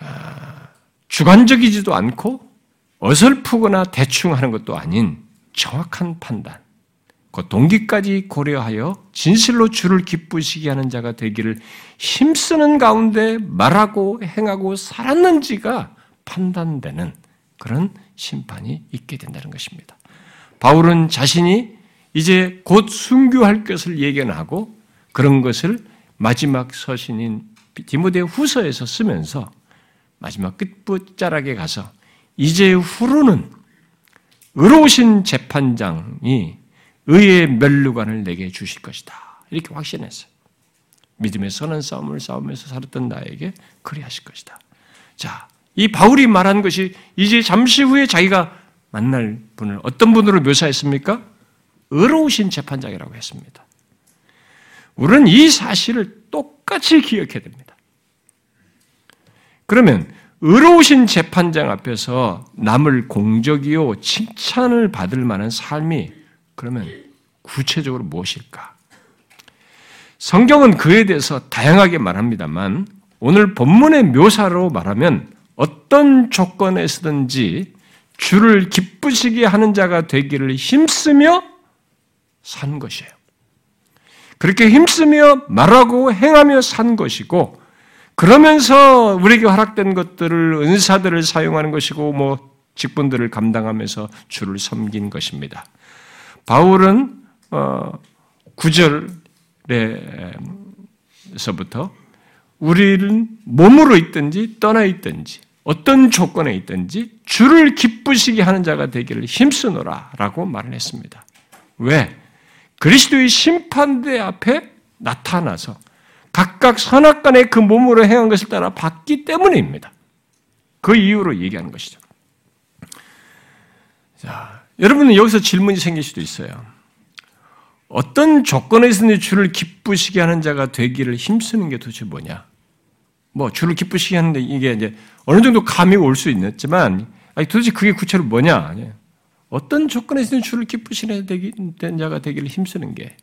아, 주관적이지도 않고 어설프거나 대충 하는 것도 아닌 정확한 판단, 그 동기까지 고려하여 진실로 주를 기쁘시게 하는 자가 되기를 힘쓰는 가운데 말하고 행하고 살았는지가 판단되는 그런 심판이 있게 된다는 것입니다. 바울은 자신이 이제 곧 순교할 것을 예견하고 그런 것을 마지막 서신인 디모데 후서에서 쓰면서 마지막 끝부자락에 가서 이제 후로는 의로우신 재판장이 의의 멸류관을 내게 주실 것이다. 이렇게 확신했어요. 믿음의 선한 싸움을 싸우면서 살았던 나에게 그리하실 것이다. 자, 이 바울이 말한 것이 이제 잠시 후에 자기가 만날 분을 어떤 분으로 묘사했습니까? 의로우신 재판장이라고 했습니다. 우리는 이 사실을 똑같이 기억해야 됩니다. 그러면 의로우신 재판장 앞에서 남을 공적이요 칭찬을 받을 만한 삶이 그러면 구체적으로 무엇일까? 성경은 그에 대해서 다양하게 말합니다만 오늘 본문의 묘사로 말하면 어떤 조건에서든지 주를 기쁘시게 하는 자가 되기를 힘쓰며 산 것이에요. 그렇게 힘쓰며 말하고 행하며 산 것이고 그러면서 우리에게 허락된 것들을 은사들을 사용하는 것이고 뭐 직분들을 감당하면서 주를 섬긴 것입니다. 바울은 어 9절에서부터 우리는 몸으로 있든지 떠나 있든지 어떤 조건에 있든지 주를 기쁘시게 하는 자가 되기를 힘쓰노라라고 말을 했습니다. 왜? 그리스도의 심판대 앞에 나타나서 각각 선악간의 그 몸으로 행한 것을 따라 받기 때문입니다. 그 이유로 얘기하는 것이죠. 자, 여러분은 여기서 질문이 생길 수도 있어요. 어떤 조건에서는 주를 기쁘시게 하는 자가 되기를 힘쓰는 게 도대체 뭐냐? 뭐 주를 기쁘시게 하는데 이게 이제 어느 정도 감이 올 수 있겠지만 아니 도대체 그게 구체로 뭐냐? 어떤 조건에서는 주를 기쁘시게 된 자가 되기를 힘쓰는 게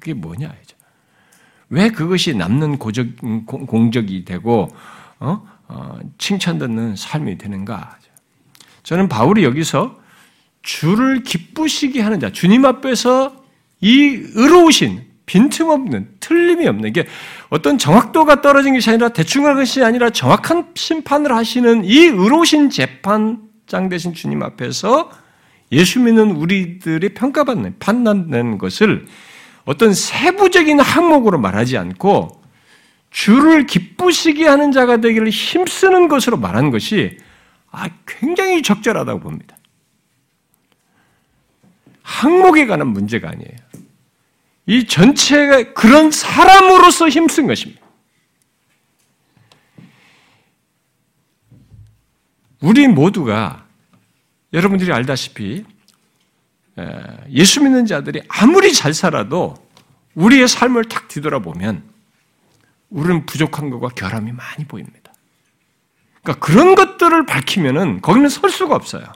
그게 뭐냐? 왜 그것이 남는 고적, 공적이 되고 어? 어, 칭찬받는 삶이 되는가? 저는 바울이 여기서 주를 기쁘시게 하는 자, 주님 앞에서 이 의로우신 빈틈없는 틀림이 없는 게 어떤 정확도가 떨어진 것이 아니라 대충 한 것이 아니라 정확한 심판을 하시는 이 의로우신 재판장 되신 주님 앞에서 예수 믿는 우리들이 평가받는 판단되는 것을 어떤 세부적인 항목으로 말하지 않고 주를 기쁘시게 하는 자가 되기를 힘쓰는 것으로 말하는 것이 아, 굉장히 적절하다고 봅니다. 항목에 관한 문제가 아니에요. 이 전체가 그런 사람으로서 힘쓴 것입니다. 우리 모두가 여러분들이 알다시피 예수 믿는 자들이 아무리 잘 살아도 우리의 삶을 탁 뒤돌아보면 우리는 부족한 것과 결함이 많이 보입니다. 그러니까 그런 것들을 밝히면은 거기는 설 수가 없어요.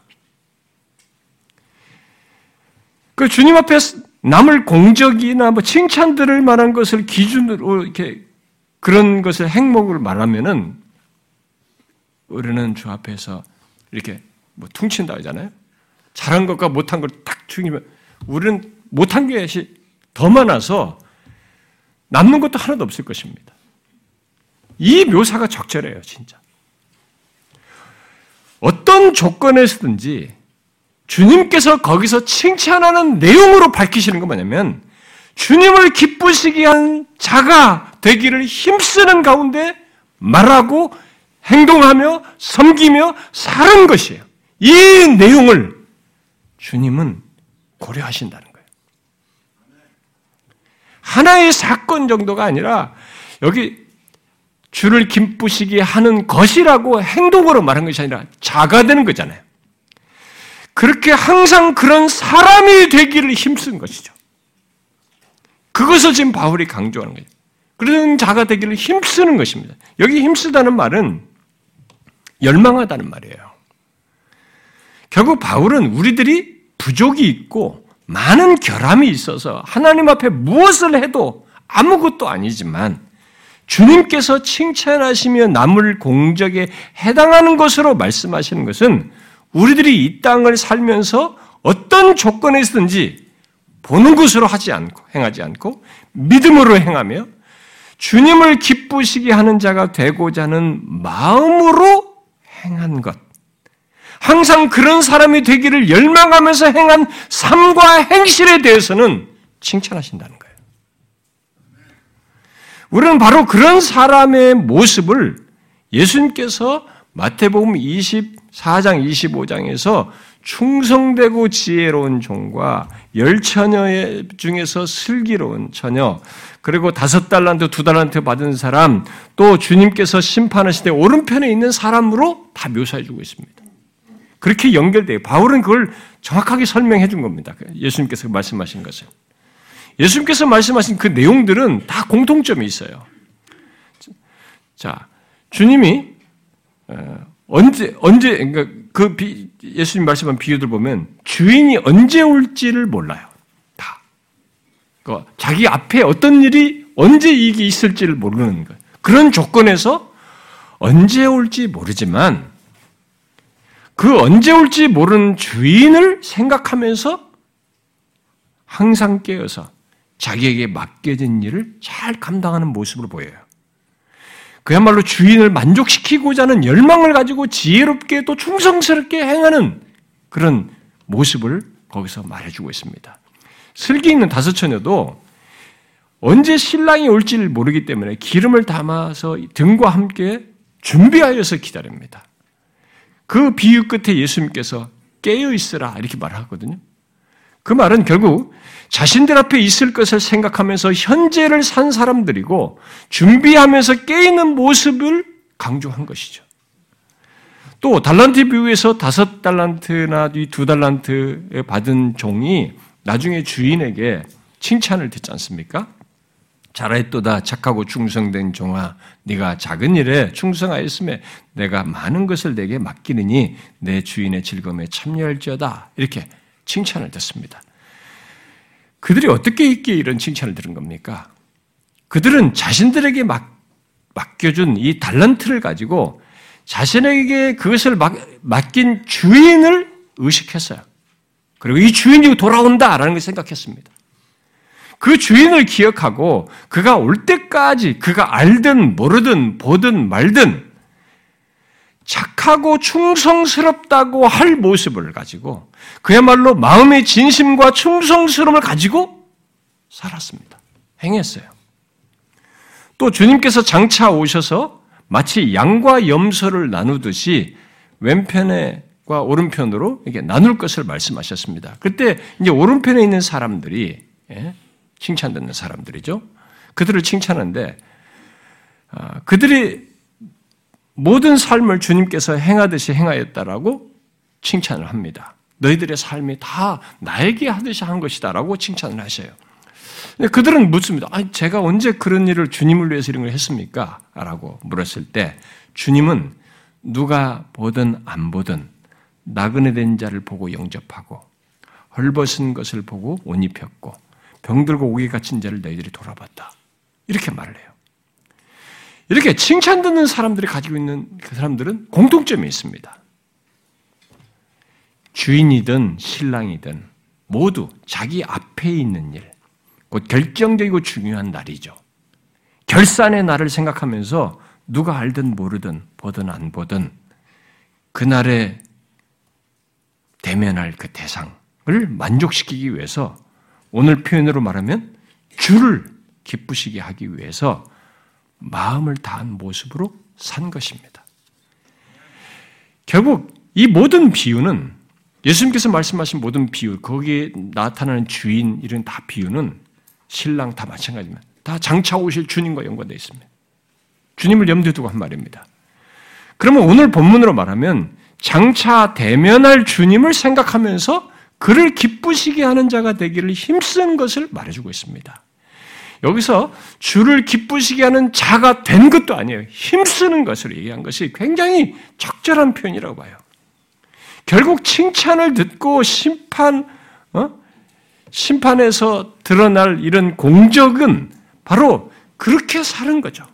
그 주님 앞에 남을 공적이나 뭐 칭찬 들을 만한 것을 기준으로 이렇게 그런 것을 행목을 말하면은 우리는 주 앞에서 이렇게 뭐 퉁친다 하잖아요. 잘한 것과 못한 걸딱 죽이면 우리는 못한 것이 더 많아서 남는 것도 하나도 없을 것입니다. 이 묘사가 적절해요, 진짜. 어떤 조건에서든지 주님께서 거기서 칭찬하는 내용으로 밝히시는 건 뭐냐면 주님을 기쁘시게 한 자가 되기를 힘쓰는 가운데 말하고 행동하며 섬기며 사는 것이에요. 이 내용을 주님은 고려하신다는 거예요. 하나의 사건 정도가 아니라 여기 주를 기쁘시게 하는 것이라고 행동으로 말한 것이 아니라 자가 되는 거잖아요. 그렇게 항상 그런 사람이 되기를 힘쓴 것이죠. 그것을 지금 바울이 강조하는 거예요. 그런 자가 되기를 힘쓰는 것입니다. 여기 힘쓰다는 말은 열망하다는 말이에요. 결국 바울은 우리들이 부족이 있고 많은 결함이 있어서 하나님 앞에 무엇을 해도 아무것도 아니지만 주님께서 칭찬하시며 남을 공적에 해당하는 것으로 말씀하시는 것은 우리들이 이 땅을 살면서 어떤 조건에 있든지 보는 것으로 하지 않고 행하지 않고 믿음으로 행하며 주님을 기쁘시게 하는 자가 되고자 하는 마음으로 행한 것. 항상 그런 사람이 되기를 열망하면서 행한 삶과 행실에 대해서는 칭찬하신다는 거예요. 우리는 바로 그런 사람의 모습을 예수님께서 마태복음 24장, 25장에서 충성되고 지혜로운 종과 열 처녀 중에서 슬기로운 처녀, 그리고 다섯 달란트, 두 달란트 받은 사람, 또 주님께서 심판하실 때 오른편에 있는 사람으로 다 묘사해 주고 있습니다. 그렇게 연결돼요. 바울은 그걸 정확하게 설명해 준 겁니다. 예수님께서 말씀하신 것을. 예수님께서 말씀하신 그 내용들은 다 공통점이 있어요. 자, 주님이 어, 언제 언제 그러니까 그 비, 예수님 말씀한 비유들 보면 주인이 언제 올지를 몰라요. 다. 그 자기 앞에 어떤 일이 언제 이게 있을지를 모르는 거예요. 그런 조건에서 언제 올지 모르지만 그 언제 올지 모르는 주인을 생각하면서 항상 깨어서 자기에게 맡겨진 일을 잘 감당하는 모습으로 보여요. 그야말로 주인을 만족시키고자 하는 열망을 가지고 지혜롭게 또 충성스럽게 행하는 그런 모습을 거기서 말해주고 있습니다. 슬기 있는 다섯 처녀도 언제 신랑이 올지를 모르기 때문에 기름을 담아서 등과 함께 준비하여서 기다립니다. 그 비유 끝에 예수님께서 깨어 있으라 이렇게 말하거든요. 그 말은 결국 자신들 앞에 있을 것을 생각하면서 현재를 산 사람들이고 준비하면서 깨있는 모습을 강조한 것이죠. 또 달란트 비유에서 다섯 달란트나 두 달란트 받은 종이 나중에 주인에게 칭찬을 듣지 않습니까? 잘했도다 착하고 충성된 종아 네가 작은 일에 충성하였음에 내가 많은 것을 내게 맡기느니 내 주인의 즐거움에 참여할지어다 이렇게 칭찬을 듣습니다. 그들이 어떻게 있기에 이런 칭찬을 들은 겁니까? 그들은 자신들에게 맡, 맡겨준 이 달란트를 가지고 자신에게 그것을 맡, 맡긴 주인을 의식했어요. 그리고 이 주인이 돌아온다라는 걸 생각했습니다. 그 주인을 기억하고 그가 올 때까지 그가 알든 모르든 보든 말든 착하고 충성스럽다고 할 모습을 가지고 그야말로 마음의 진심과 충성스러움을 가지고 살았습니다. 행했어요. 또 주님께서 장차 오셔서 마치 양과 염소를 나누듯이 왼편과 오른편으로 이게 나눌 것을 말씀하셨습니다. 그때 이제 오른편에 있는 사람들이 예? 칭찬 듣는 사람들이죠. 그들을 칭찬하는데 아, 그들이 모든 삶을 주님께서 행하듯이 행하였다라고 칭찬을 합니다. 너희들의 삶이 다 나에게 하듯이 한 것이다라고 칭찬을 하셔요. 그들은 묻습니다. 아니, 제가 언제 그런 일을 주님을 위해서 이런 걸 했습니까? 라고 물었을 때 주님은 누가 보든 안 보든 나그네 된 자를 보고 영접하고 헐벗은 것을 보고 옷 입혔고 병들고 오기 갇힌 자를 너희들이 돌아봤다. 이렇게 말을 해요. 이렇게 칭찬 듣는 사람들이 가지고 있는 그 사람들은 공통점이 있습니다. 주인이든 신랑이든 모두 자기 앞에 있는 일, 곧 결정적이고 중요한 날이죠. 결산의 날을 생각하면서 누가 알든 모르든 보든 안 보든 그날에 대면할 그 대상을 만족시키기 위해서 오늘 표현으로 말하면 주를 기쁘시게 하기 위해서 마음을 다한 모습으로 산 것입니다. 결국 이 모든 비유는 예수님께서 말씀하신 모든 비유, 거기에 나타나는 주인 이런 다 비유는 신랑 다 마찬가지입니다. 다 장차 오실 주님과 연관되어 있습니다. 주님을 염두에 두고 한 말입니다. 그러면 오늘 본문으로 말하면 장차 대면할 주님을 생각하면서 그를 기쁘시게 하는 자가 되기를 힘쓴 것을 말해주고 있습니다. 여기서 주를 기쁘시게 하는 자가 된 것도 아니에요. 힘쓰는 것을 얘기한 것이 굉장히 적절한 표현이라고 봐요. 결국 칭찬을 듣고 심판, 어? 심판에서 드러날 이런 공적은 바로 그렇게 사는 거죠.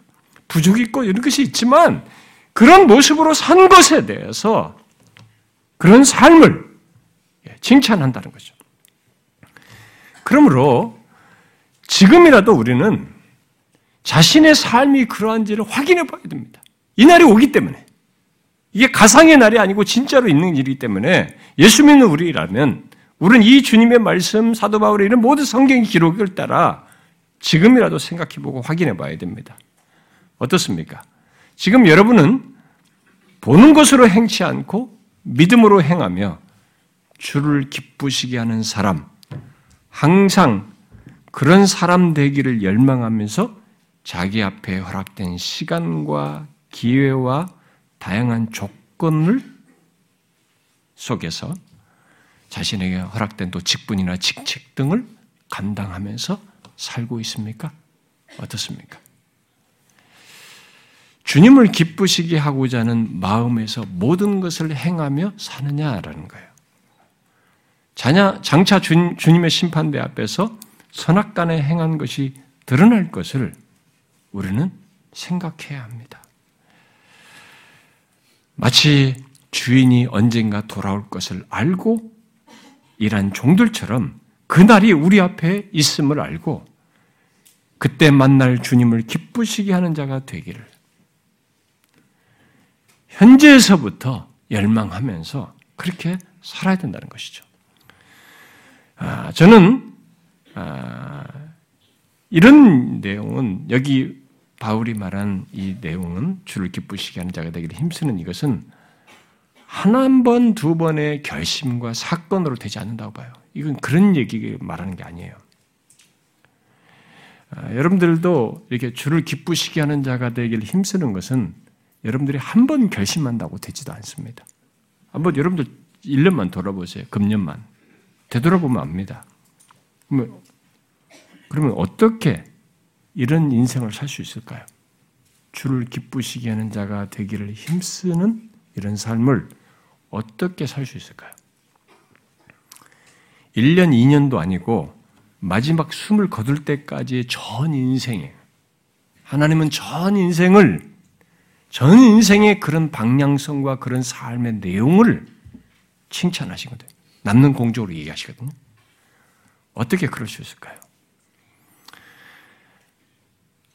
부족이 있고 이런 것이 있지만 그런 모습으로 산 것에 대해서 그런 삶을 칭찬한다는 거죠. 그러므로 지금이라도 우리는 자신의 삶이 그러한지를 확인해 봐야 됩니다. 이 날이 오기 때문에. 이게 가상의 날이 아니고 진짜로 있는 일이기 때문에 예수 믿는 우리라면 우리는 이 주님의 말씀, 사도 바울의 이런 모든 성경 기록을 따라 지금이라도 생각해 보고 확인해 봐야 됩니다. 어떻습니까? 지금 여러분은 보는 것으로 행치 않고 믿음으로 행하며 주를 기쁘시게 하는 사람, 항상 그런 사람 되기를 열망하면서 자기 앞에 허락된 시간과 기회와 다양한 조건을 속에서 자신에게 허락된 또 직분이나 직책 등을 감당하면서 살고 있습니까? 어떻습니까? 주님을 기쁘시게 하고자 하는 마음에서 모든 것을 행하며 사느냐라는 거예요. 자냐, 장차 주, 님의 심판대 앞에서 선악간에 행한 것이 드러날 것을 우리는 생각해야 합니다. 마치 주인이 언젠가 돌아올 것을 알고 일한 종들처럼 그날이 우리 앞에 있음을 알고 그때 만날 주님을 기쁘시게 하는 자가 되기를 현재에서부터 열망하면서 그렇게 살아야 된다는 것이죠. 아, 저는 아, 이런 내용은 여기 바울이 말한 이 내용은 주를 기쁘시게 하는 자가 되기를 힘쓰는 이것은 한 번, 두 번의 결심과 사건으로 되지 않는다고 봐요. 이건 그런 얘기 말하는 게 아니에요. 아, 여러분들도 이렇게 주를 기쁘시게 하는 자가 되기를 힘쓰는 것은 여러분들이 한 번 결심한다고 되지도 않습니다. 한번 여러분들 1년만 돌아보세요. 금년만. 되돌아보면 압니다. 그러면, 그러면 어떻게 이런 인생을 살 수 있을까요? 주를 기쁘시게 하는 자가 되기를 힘쓰는 이런 삶을 어떻게 살 수 있을까요? 1년, 2년도 아니고 마지막 숨을 거둘 때까지의 전 인생에 하나님은 전 인생을 전 인생의 그런 방향성과 그런 삶의 내용을 칭찬하신 거예요. 남는 공적으로 얘기하시거든요. 어떻게 그럴 수 있을까요?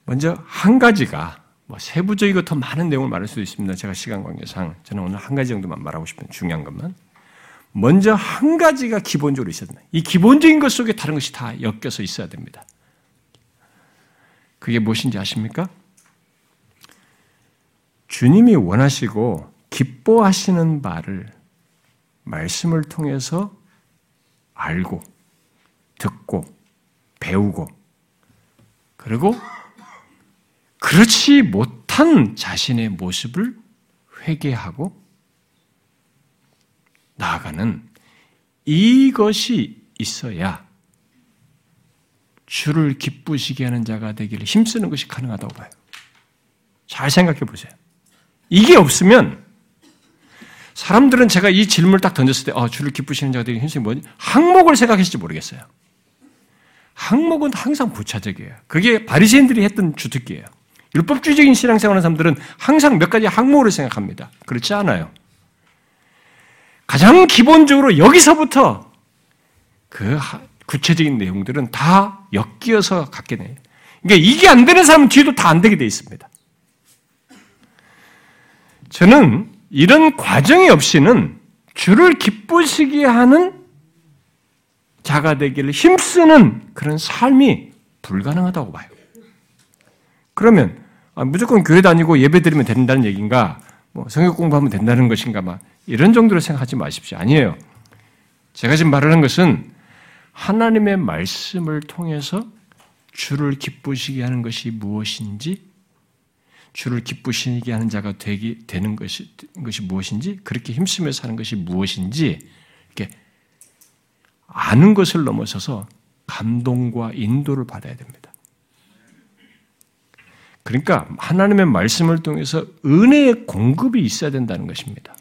먼저 한 가지가 뭐 세부적이고 더 많은 내용을 말할 수도 있습니다. 제가 시간 관계상 저는 오늘 한 가지 정도만 말하고 싶은 중요한 것만. 먼저 한 가지가 기본적으로 있어야 된다. 이 기본적인 것 속에 다른 것이 다 엮여서 있어야 됩니다. 그게 무엇인지 아십니까? 주님이 원하시고 기뻐하시는 바를 말씀을 통해서 알고, 듣고, 배우고, 그리고 그렇지 못한 자신의 모습을 회개하고 나아가는 이것이 있어야 주를 기쁘시게 하는 자가 되기를 힘쓰는 것이 가능하다고 봐요. 잘 생각해 보세요. 이게 없으면 사람들은 제가 이 질문을 딱 던졌을 때, 어, 주를 기쁘시는 자가 되기 힘쓰는 뭐지? 항목을 생각했을지 모르겠어요. 항목은 항상 부차적이에요. 그게 바리새인들이 했던 주특기예요. 율법주의적인 신앙생활하는 사람들은 항상 몇 가지 항목으로 생각합니다. 그렇지 않아요. 가장 기본적으로 여기서부터 그 구체적인 내용들은 다 엮여서 갖게 돼요. 그러니까 이게 안 되는 사람은 뒤도 다 안 되게 돼 있습니다. 저는 이런 과정이 없이는 주를 기쁘시게 하는 자가 되기를 힘쓰는 그런 삶이 불가능하다고 봐요. 그러면 아, 무조건 교회 다니고 예배 드리면 된다는 얘기인가? 뭐 성역 공부하면 된다는 것인가? 막 이런 정도로 생각하지 마십시오. 아니에요. 제가 지금 말하는 것은 하나님의 말씀을 통해서 주를 기쁘시게 하는 것이 무엇인지, 주를 기쁘시게 하는 자가 되기, 되는 것이, 것이 무엇인지, 그렇게 힘쓰며 사는 것이 무엇인지, 이렇게 아는 것을 넘어서서 감동과 인도를 받아야 됩니다. 그러니까 하나님의 말씀을 통해서 은혜의 공급이 있어야 된다는 것입니다.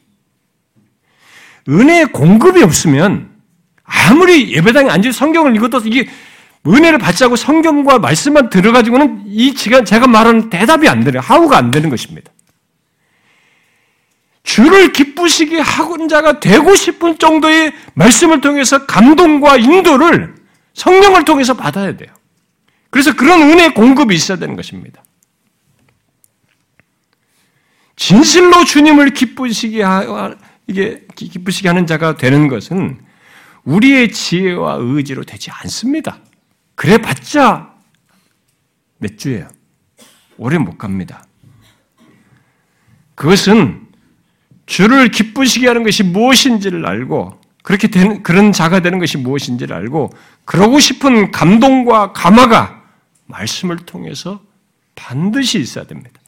은혜의 공급이 없으면 아무리 예배당에 앉아 성경을 읽어도 이게 은혜를 받지 않고 성경과 말씀만 들어가지고는 이 제가, 제가 말하는 대답이 안 되는, 하우가 안 되는 것입니다. 주를 기쁘시게 하고 자가 되고 싶은 정도의 말씀을 통해서 감동과 인도를 성령을 통해서 받아야 돼요. 그래서 그런 은혜의 공급이 있어야 되는 것입니다. 진실로 주님을 기쁘시게 하, 이게 기쁘시게 하는 자가 되는 것은 우리의 지혜와 의지로 되지 않습니다. 그래 봤자 몇 주예요. 오래 못 갑니다. 그것은 주를 기쁘시게 하는 것이 무엇인지를 알고 그렇게 되는 그런 자가 되는 것이 무엇인지를 알고 그러고 싶은 감동과 감화가 말씀을 통해서 반드시 있어야 됩니다.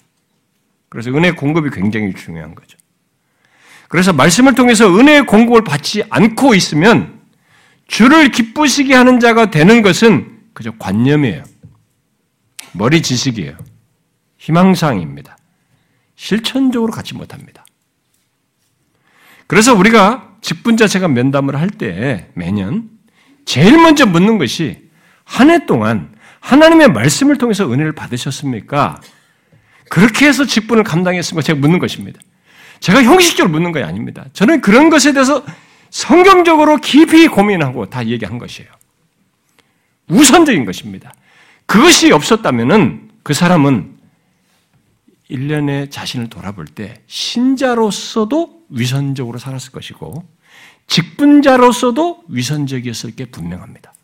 그래서 은혜 공급이 굉장히 중요한 거죠. 그래서 말씀을 통해서 은혜의 공급을 받지 않고 있으면 주를 기쁘시게 하는 자가 되는 것은 그저 관념이에요. 머리 지식이에요. 희망사항입니다. 실천적으로 갖지 못합니다. 그래서 우리가 직분자 제가 면담을 할 때 매년 제일 먼저 묻는 것이 한 해 동안 하나님의 말씀을 통해서 은혜를 받으셨습니까? 그렇게 해서 직분을 감당했습니까? 제가 묻는 것입니다. 제가 형식적으로 묻는 것이 아닙니다. 저는 그런 것에 대해서 성경적으로 깊이 고민하고 다 얘기한 것이에요. 우선적인 것입니다. 그것이 없었다면 그 사람은 1년에 자신을 돌아볼 때 신자로서도 위선적으로 살았을 것이고 직분자로서도 위선적이었을 게 분명합니다.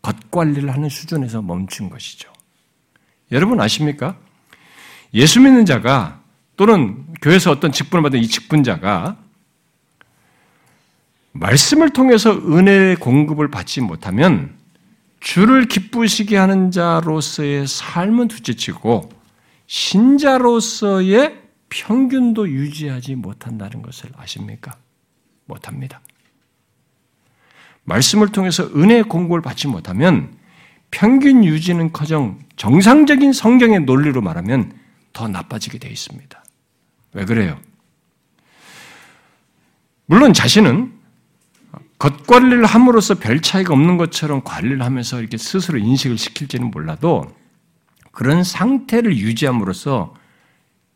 겉 관리를 하는 수준에서 멈춘 것이죠. 여러분 아십니까? 예수 믿는 자가 또는 교회에서 어떤 직분을 받은 이 직분자가 말씀을 통해서 은혜의 공급을 받지 못하면 주를 기쁘시게 하는 자로서의 삶은 둘째치고 신자로서의 평균도 유지하지 못한다는 것을 아십니까? 못합니다. 말씀을 통해서 은혜의 공급을 받지 못하면 평균 유지는 커녕 정상적인 성경의 논리로 말하면 더 나빠지게 되어 있습니다. 왜 그래요? 물론 자신은 겉 관리를 함으로써 별 차이가 없는 것처럼 관리를 하면서 이렇게 스스로 인식을 시킬지는 몰라도 그런 상태를 유지함으로써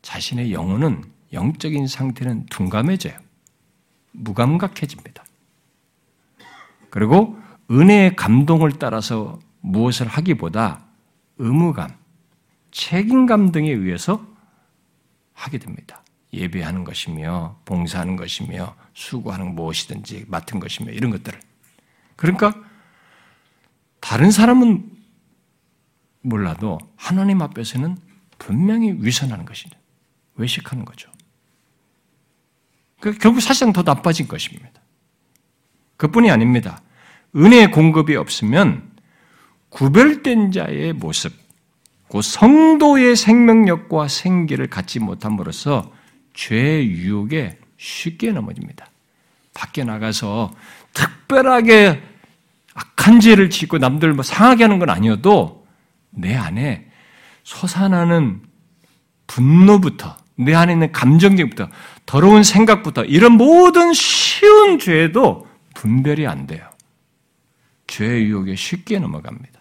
자신의 영혼은 영적인 상태는 둔감해져요. 무감각해집니다. 그리고 은혜의 감동을 따라서 무엇을 하기보다 의무감, 책임감 등에 의해서 하게 됩니다. 예배하는 것이며, 봉사하는 것이며, 수고하는 무엇이든지 맡은 것이며, 이런 것들을. 그러니까, 다른 사람은 몰라도 하나님 앞에서는 분명히 위선하는 것이죠. 외식하는 거죠. 그 결국 사실상 더 나빠진 것입니다. 그뿐이 아닙니다. 은혜의 공급이 없으면 구별된 자의 모습, 그 성도의 생명력과 생기를 갖지 못함으로써 죄의 유혹에 쉽게 넘어집니다. 밖에 나가서 특별하게 악한 죄를 짓고 남들 뭐 상하게 하는 건 아니어도 내 안에 솟아나는 분노부터 내 안에 있는 감정적부터 더러운 생각부터 이런 모든 쉬운 죄도 분별이 안 돼요. 죄의 유혹에 쉽게 넘어갑니다.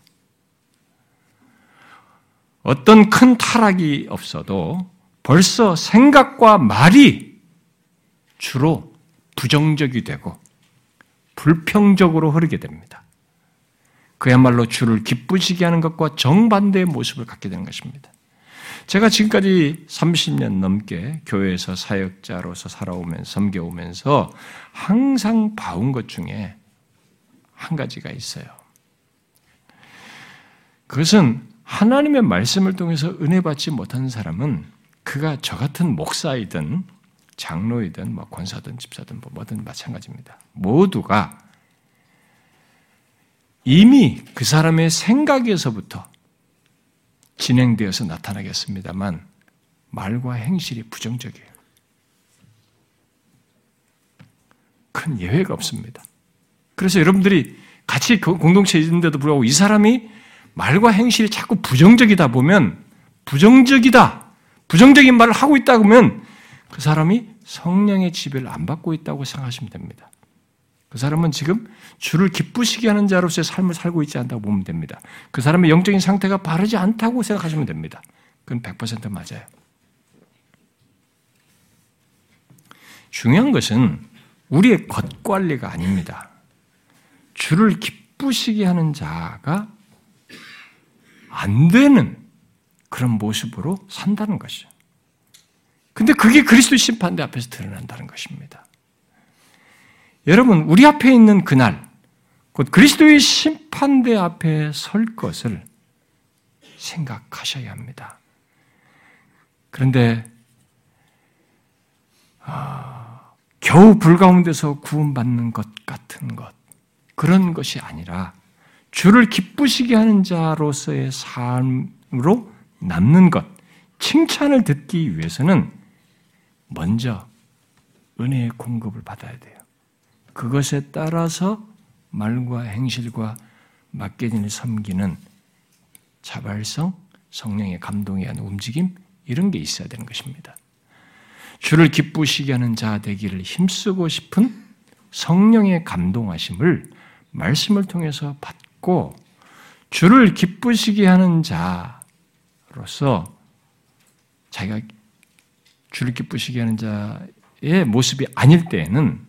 어떤 큰 타락이 없어도 벌써 생각과 말이 주로 부정적이 되고 불평적으로 흐르게 됩니다. 그야말로 주를 기쁘시게 하는 것과 정반대의 모습을 갖게 되는 것입니다. 제가 지금까지 30년 넘게 교회에서 사역자로서 살아오면서 섬겨오면서 항상 봐온 것 중에 한 가지가 있어요. 그것은 하나님의 말씀을 통해서 은혜 받지 못한 사람은 그가 저 같은 목사이든 장로이든 뭐 권사든 집사든 뭐 뭐든 마찬가지입니다. 모두가 이미 그 사람의 생각에서부터 진행되어서 나타나겠습니다만 말과 행실이 부정적이에요. 큰 예외가 없습니다. 그래서 여러분들이 같이 그 공동체에 있는데도 불구하고 이 사람이 말과 행실이 자꾸 부정적이다 보면 부정적이다. 부정적인 말을 하고 있다 보면 그 사람이 성령의 지배를 안 받고 있다고 생각하시면 됩니다. 그 사람은 지금 주를 기쁘시게 하는 자로서의 삶을 살고 있지 않다고 보면 됩니다. 그 사람의 영적인 상태가 바르지 않다고 생각하시면 됩니다. 그건 100% 맞아요. 중요한 것은 우리의 것 관리가 아닙니다. 주를 기쁘시게 하는 자가 안 되는 그런 모습으로 산다는 것이죠. 근데 그게 그리스도 심판대 앞에서 드러난다는 것입니다. 여러분, 우리 앞에 있는 그날, 곧 그리스도의 심판대 앞에 설 것을 생각하셔야 합니다. 그런데, 아, 겨우 불 가운데서 구원받는 것 같은 것, 그런 것이 아니라, 주를 기쁘시게 하는 자로서의 삶으로 남는 것, 칭찬을 듣기 위해서는 먼저 은혜의 공급을 받아야 돼요. 그것에 따라서 말과 행실과 맡겨진을 섬기는 자발성, 성령의 감동에 의한 움직임, 이런 게 있어야 되는 것입니다. 주를 기쁘시게 하는 자 되기를 힘쓰고 싶은 성령의 감동하심을 말씀을 통해서 받고 주를 기쁘시게 하는 자로서 자기가 주를 기쁘시게 하는 자의 모습이 아닐 때에는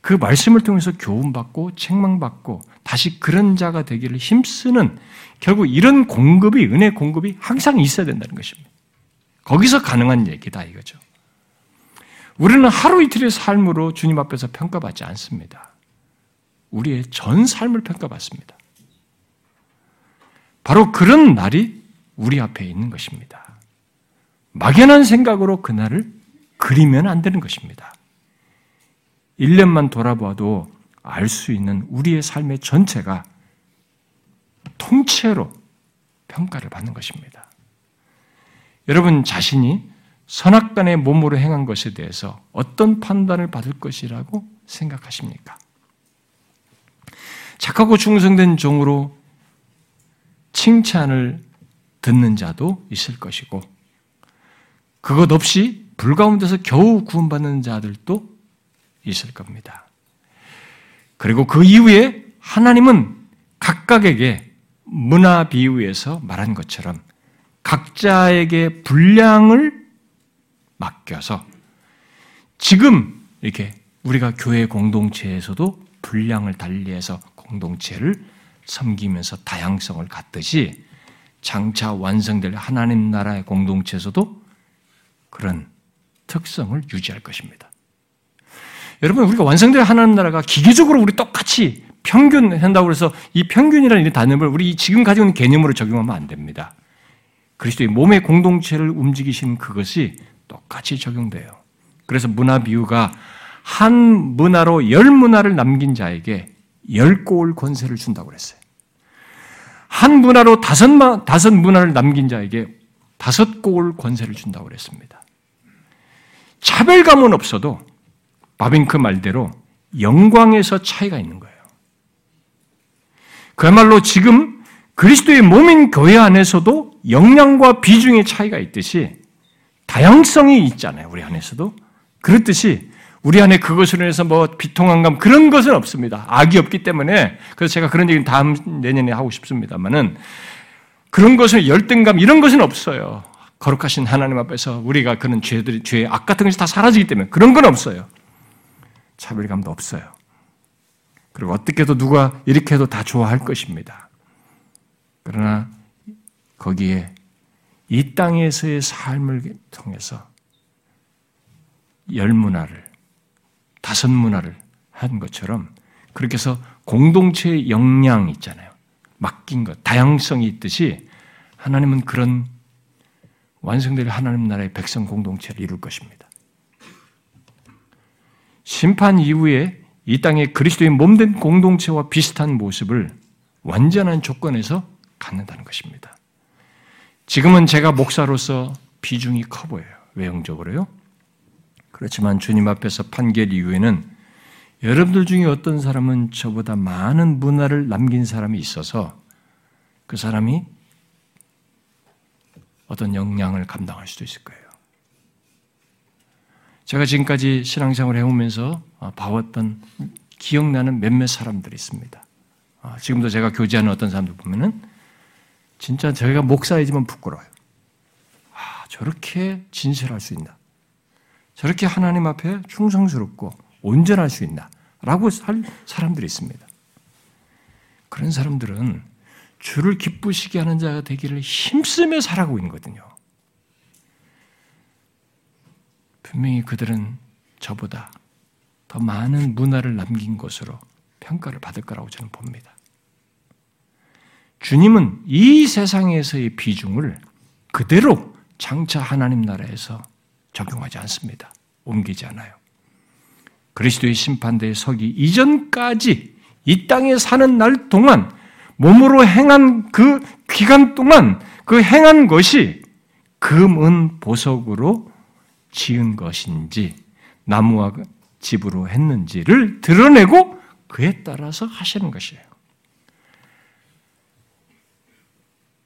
그 말씀을 통해서 교훈받고 책망받고 다시 그런 자가 되기를 힘쓰는 결국 이런 공급이 은혜 공급이 항상 있어야 된다는 것입니다. 거기서 가능한 얘기다 이거죠. 우리는 하루 이틀의 삶으로 주님 앞에서 평가받지 않습니다. 우리의 전 삶을 평가받습니다. 바로 그런 날이 우리 앞에 있는 것입니다. 막연한 생각으로 그날을 그리면 안 되는 것입니다. 1년만 돌아봐도 알 수 있는 우리의 삶의 전체가 통째로 평가를 받는 것입니다. 여러분 자신이 선악간의 몸으로 행한 것에 대해서 어떤 판단을 받을 것이라고 생각하십니까? 착하고 충성된 종으로 칭찬을 듣는 자도 있을 것이고, 그것 없이 불 가운데서 겨우 구원받는 자들도 있을 겁니다. 그리고 그 이후에 하나님은 각각에게 문화 비유에서 말한 것처럼 각자에게 분량을 맡겨서 지금 이렇게 우리가 교회 공동체에서도 분량을 달리해서 공동체를 섬기면서 다양성을 갖듯이 장차 완성될 하나님 나라의 공동체에서도 그런 특성을 유지할 것입니다. 여러분, 우리가 완성될 하나님 나라가 기계적으로 우리 똑같이 평균 한다고 해서 이 평균이라는 이 단어를 우리 지금 가지고 있는 개념으로 적용하면 안 됩니다. 그리스도의 몸의 공동체를 움직이신 그것이 똑같이 적용돼요. 그래서 문화 비유가 한 문화로 열 문화를 남긴 자에게 열 꼬울 권세를 준다고 그랬어요. 한 문화로 다섯, 다섯 문화를 남긴 자에게 다섯 꼬울 권세를 준다고 그랬습니다. 차별감은 없어도 바빙크 말대로 영광에서 차이가 있는 거예요. 그야말로 지금 그리스도의 몸인 교회 안에서도 역량과 비중의 차이가 있듯이 다양성이 있잖아요. 우리 안에서도. 그렇듯이 우리 안에 그것으로 인해서 뭐 비통함감 그런 것은 없습니다. 악이 없기 때문에 그래서 제가 그런 얘기는 다음 내년에 하고 싶습니다만은 그런 것은 열등감 이런 것은 없어요. 거룩하신 하나님 앞에서 우리가 그런 죄들이 죄의 악 같은 것이 다 사라지기 때문에 그런 건 없어요. 차별감도 없어요. 그리고 어떻게 해도 누가 이렇게 해도 다 좋아할 것입니다. 그러나 거기에 이 땅에서의 삶을 통해서 열 문화를, 다섯 문화를 한 것처럼 그렇게 해서 공동체의 역량 있잖아요. 맡긴 것, 다양성이 있듯이 하나님은 그런 완성될 하나님 나라의 백성 공동체를 이룰 것입니다. 심판 이후에 이 땅에 그리스도의 몸된 공동체와 비슷한 모습을 완전한 조건에서 갖는다는 것입니다. 지금은 제가 목사로서 비중이 커 보여요. 외형적으로요. 그렇지만 주님 앞에서 판결 이후에는 여러분들 중에 어떤 사람은 저보다 많은 문화를 남긴 사람이 있어서 그 사람이 어떤 역량을 감당할 수도 있을 거예요. 제가 지금까지 신앙생활을 해오면서 어, 봐왔던 기억나는 몇몇 사람들이 있습니다. 어, 지금도 제가 교제하는 어떤 사람들 보면은 진짜 저희가 목사이지만 부끄러워요. 아, 저렇게 진실할 수 있나? 저렇게 하나님 앞에 충성스럽고 온전할 수 있나? 라고 살 사람들이 있습니다. 그런 사람들은 주를 기쁘시게 하는 자가 되기를 힘쓰며 살아가고 있거든요. 분명히 그들은 저보다 더 많은 문화를 남긴 것으로 평가를 받을 거라고 저는 봅니다. 주님은 이 세상에서의 비중을 그대로 장차 하나님 나라에서 적용하지 않습니다. 옮기지 않아요. 그리스도의 심판대에 서기 이전까지 이 땅에 사는 날 동안 몸으로 행한 그 기간 동안 그 행한 것이 금은 보석으로 지은 것인지 나무와 집으로 했는지를 드러내고 그에 따라서 하시는 것이에요.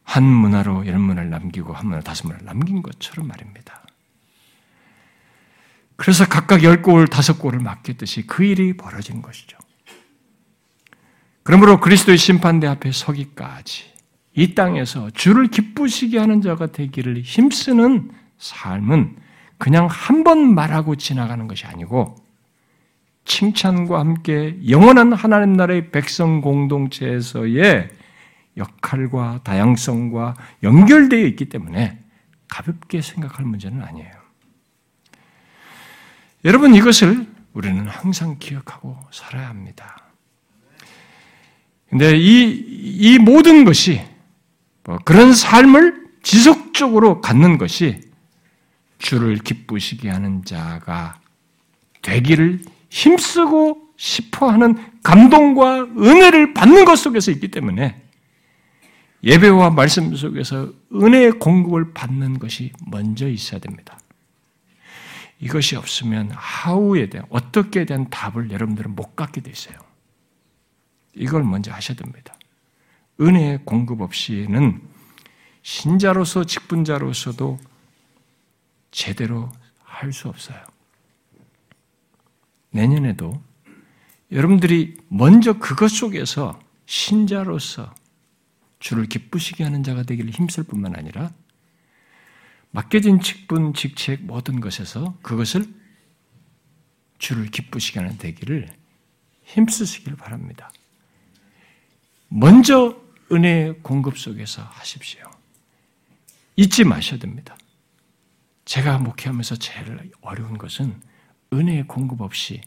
한 문화로 열 문화를 남기고 한 문화 다섯 문화를 남긴 것처럼 말입니다. 그래서 각각 열 골, 다섯 골을 맡겼듯이 그 일이 벌어진 것이죠. 그러므로 그리스도의 심판대 앞에 서기까지 이 땅에서 주를 기쁘시게 하는 자가 되기를 힘쓰는 삶은 그냥 한 번 말하고 지나가는 것이 아니고 칭찬과 함께 영원한 하나님 나라의 백성 공동체에서의 역할과 다양성과 연결되어 있기 때문에 가볍게 생각할 문제는 아니에요. 여러분 이것을 우리는 항상 기억하고 살아야 합니다. 근데 이, 이 모든 것이 뭐 그런 삶을 지속적으로 갖는 것이 주를 기쁘시게 하는 자가 되기를 힘쓰고 싶어 하는 감동과 은혜를 받는 것 속에서 있기 때문에 예배와 말씀 속에서 은혜의 공급을 받는 것이 먼저 있어야 됩니다. 이것이 없으면 하우에 대한 어떻게 대한 답을 여러분들은 못 갖게 돼 있어요. 이걸 먼저 하셔야 됩니다. 은혜의 공급 없이는 신자로서 직분자로서도 제대로 할 수 없어요. 내년에도 여러분들이 먼저 그것 속에서 신자로서 주를 기쁘시게 하는 자가 되기를 힘쓸 뿐만 아니라 맡겨진 직분, 직책 모든 것에서 그것을 주를 기쁘시게 하는 되기를 힘쓰시길 바랍니다. 먼저 은혜의 공급 속에서 하십시오. 잊지 마셔야 됩니다. 제가 목회하면서 제일 어려운 것은 은혜의 공급 없이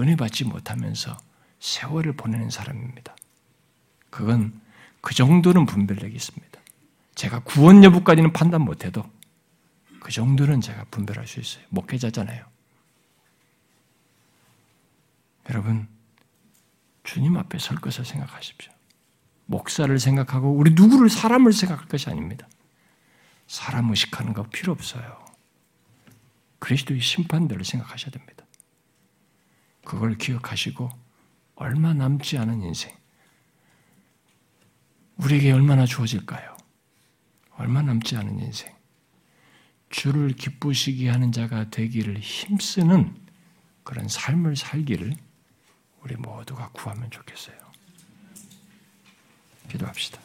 은혜 받지 못하면서 세월을 보내는 사람입니다. 그건 그 정도는 분별력이 있습니다. 제가 구원 여부까지는 판단 못해도 그 정도는 제가 분별할 수 있어요. 목회자잖아요. 여러분, 주님 앞에 설 것을 생각하십시오. 목사를 생각하고 우리 누구를 사람을 생각할 것이 아닙니다. 사람 의식하는 거 필요 없어요. 그리스도의 심판대로 생각하셔야 됩니다. 그걸 기억하시고 얼마 남지 않은 인생 우리에게 얼마나 주어질까요? 얼마 남지 않은 인생 주를 기쁘시게 하는 자가 되기를 힘쓰는 그런 삶을 살기를 우리 모두가 구하면 좋겠어요. 기도합시다.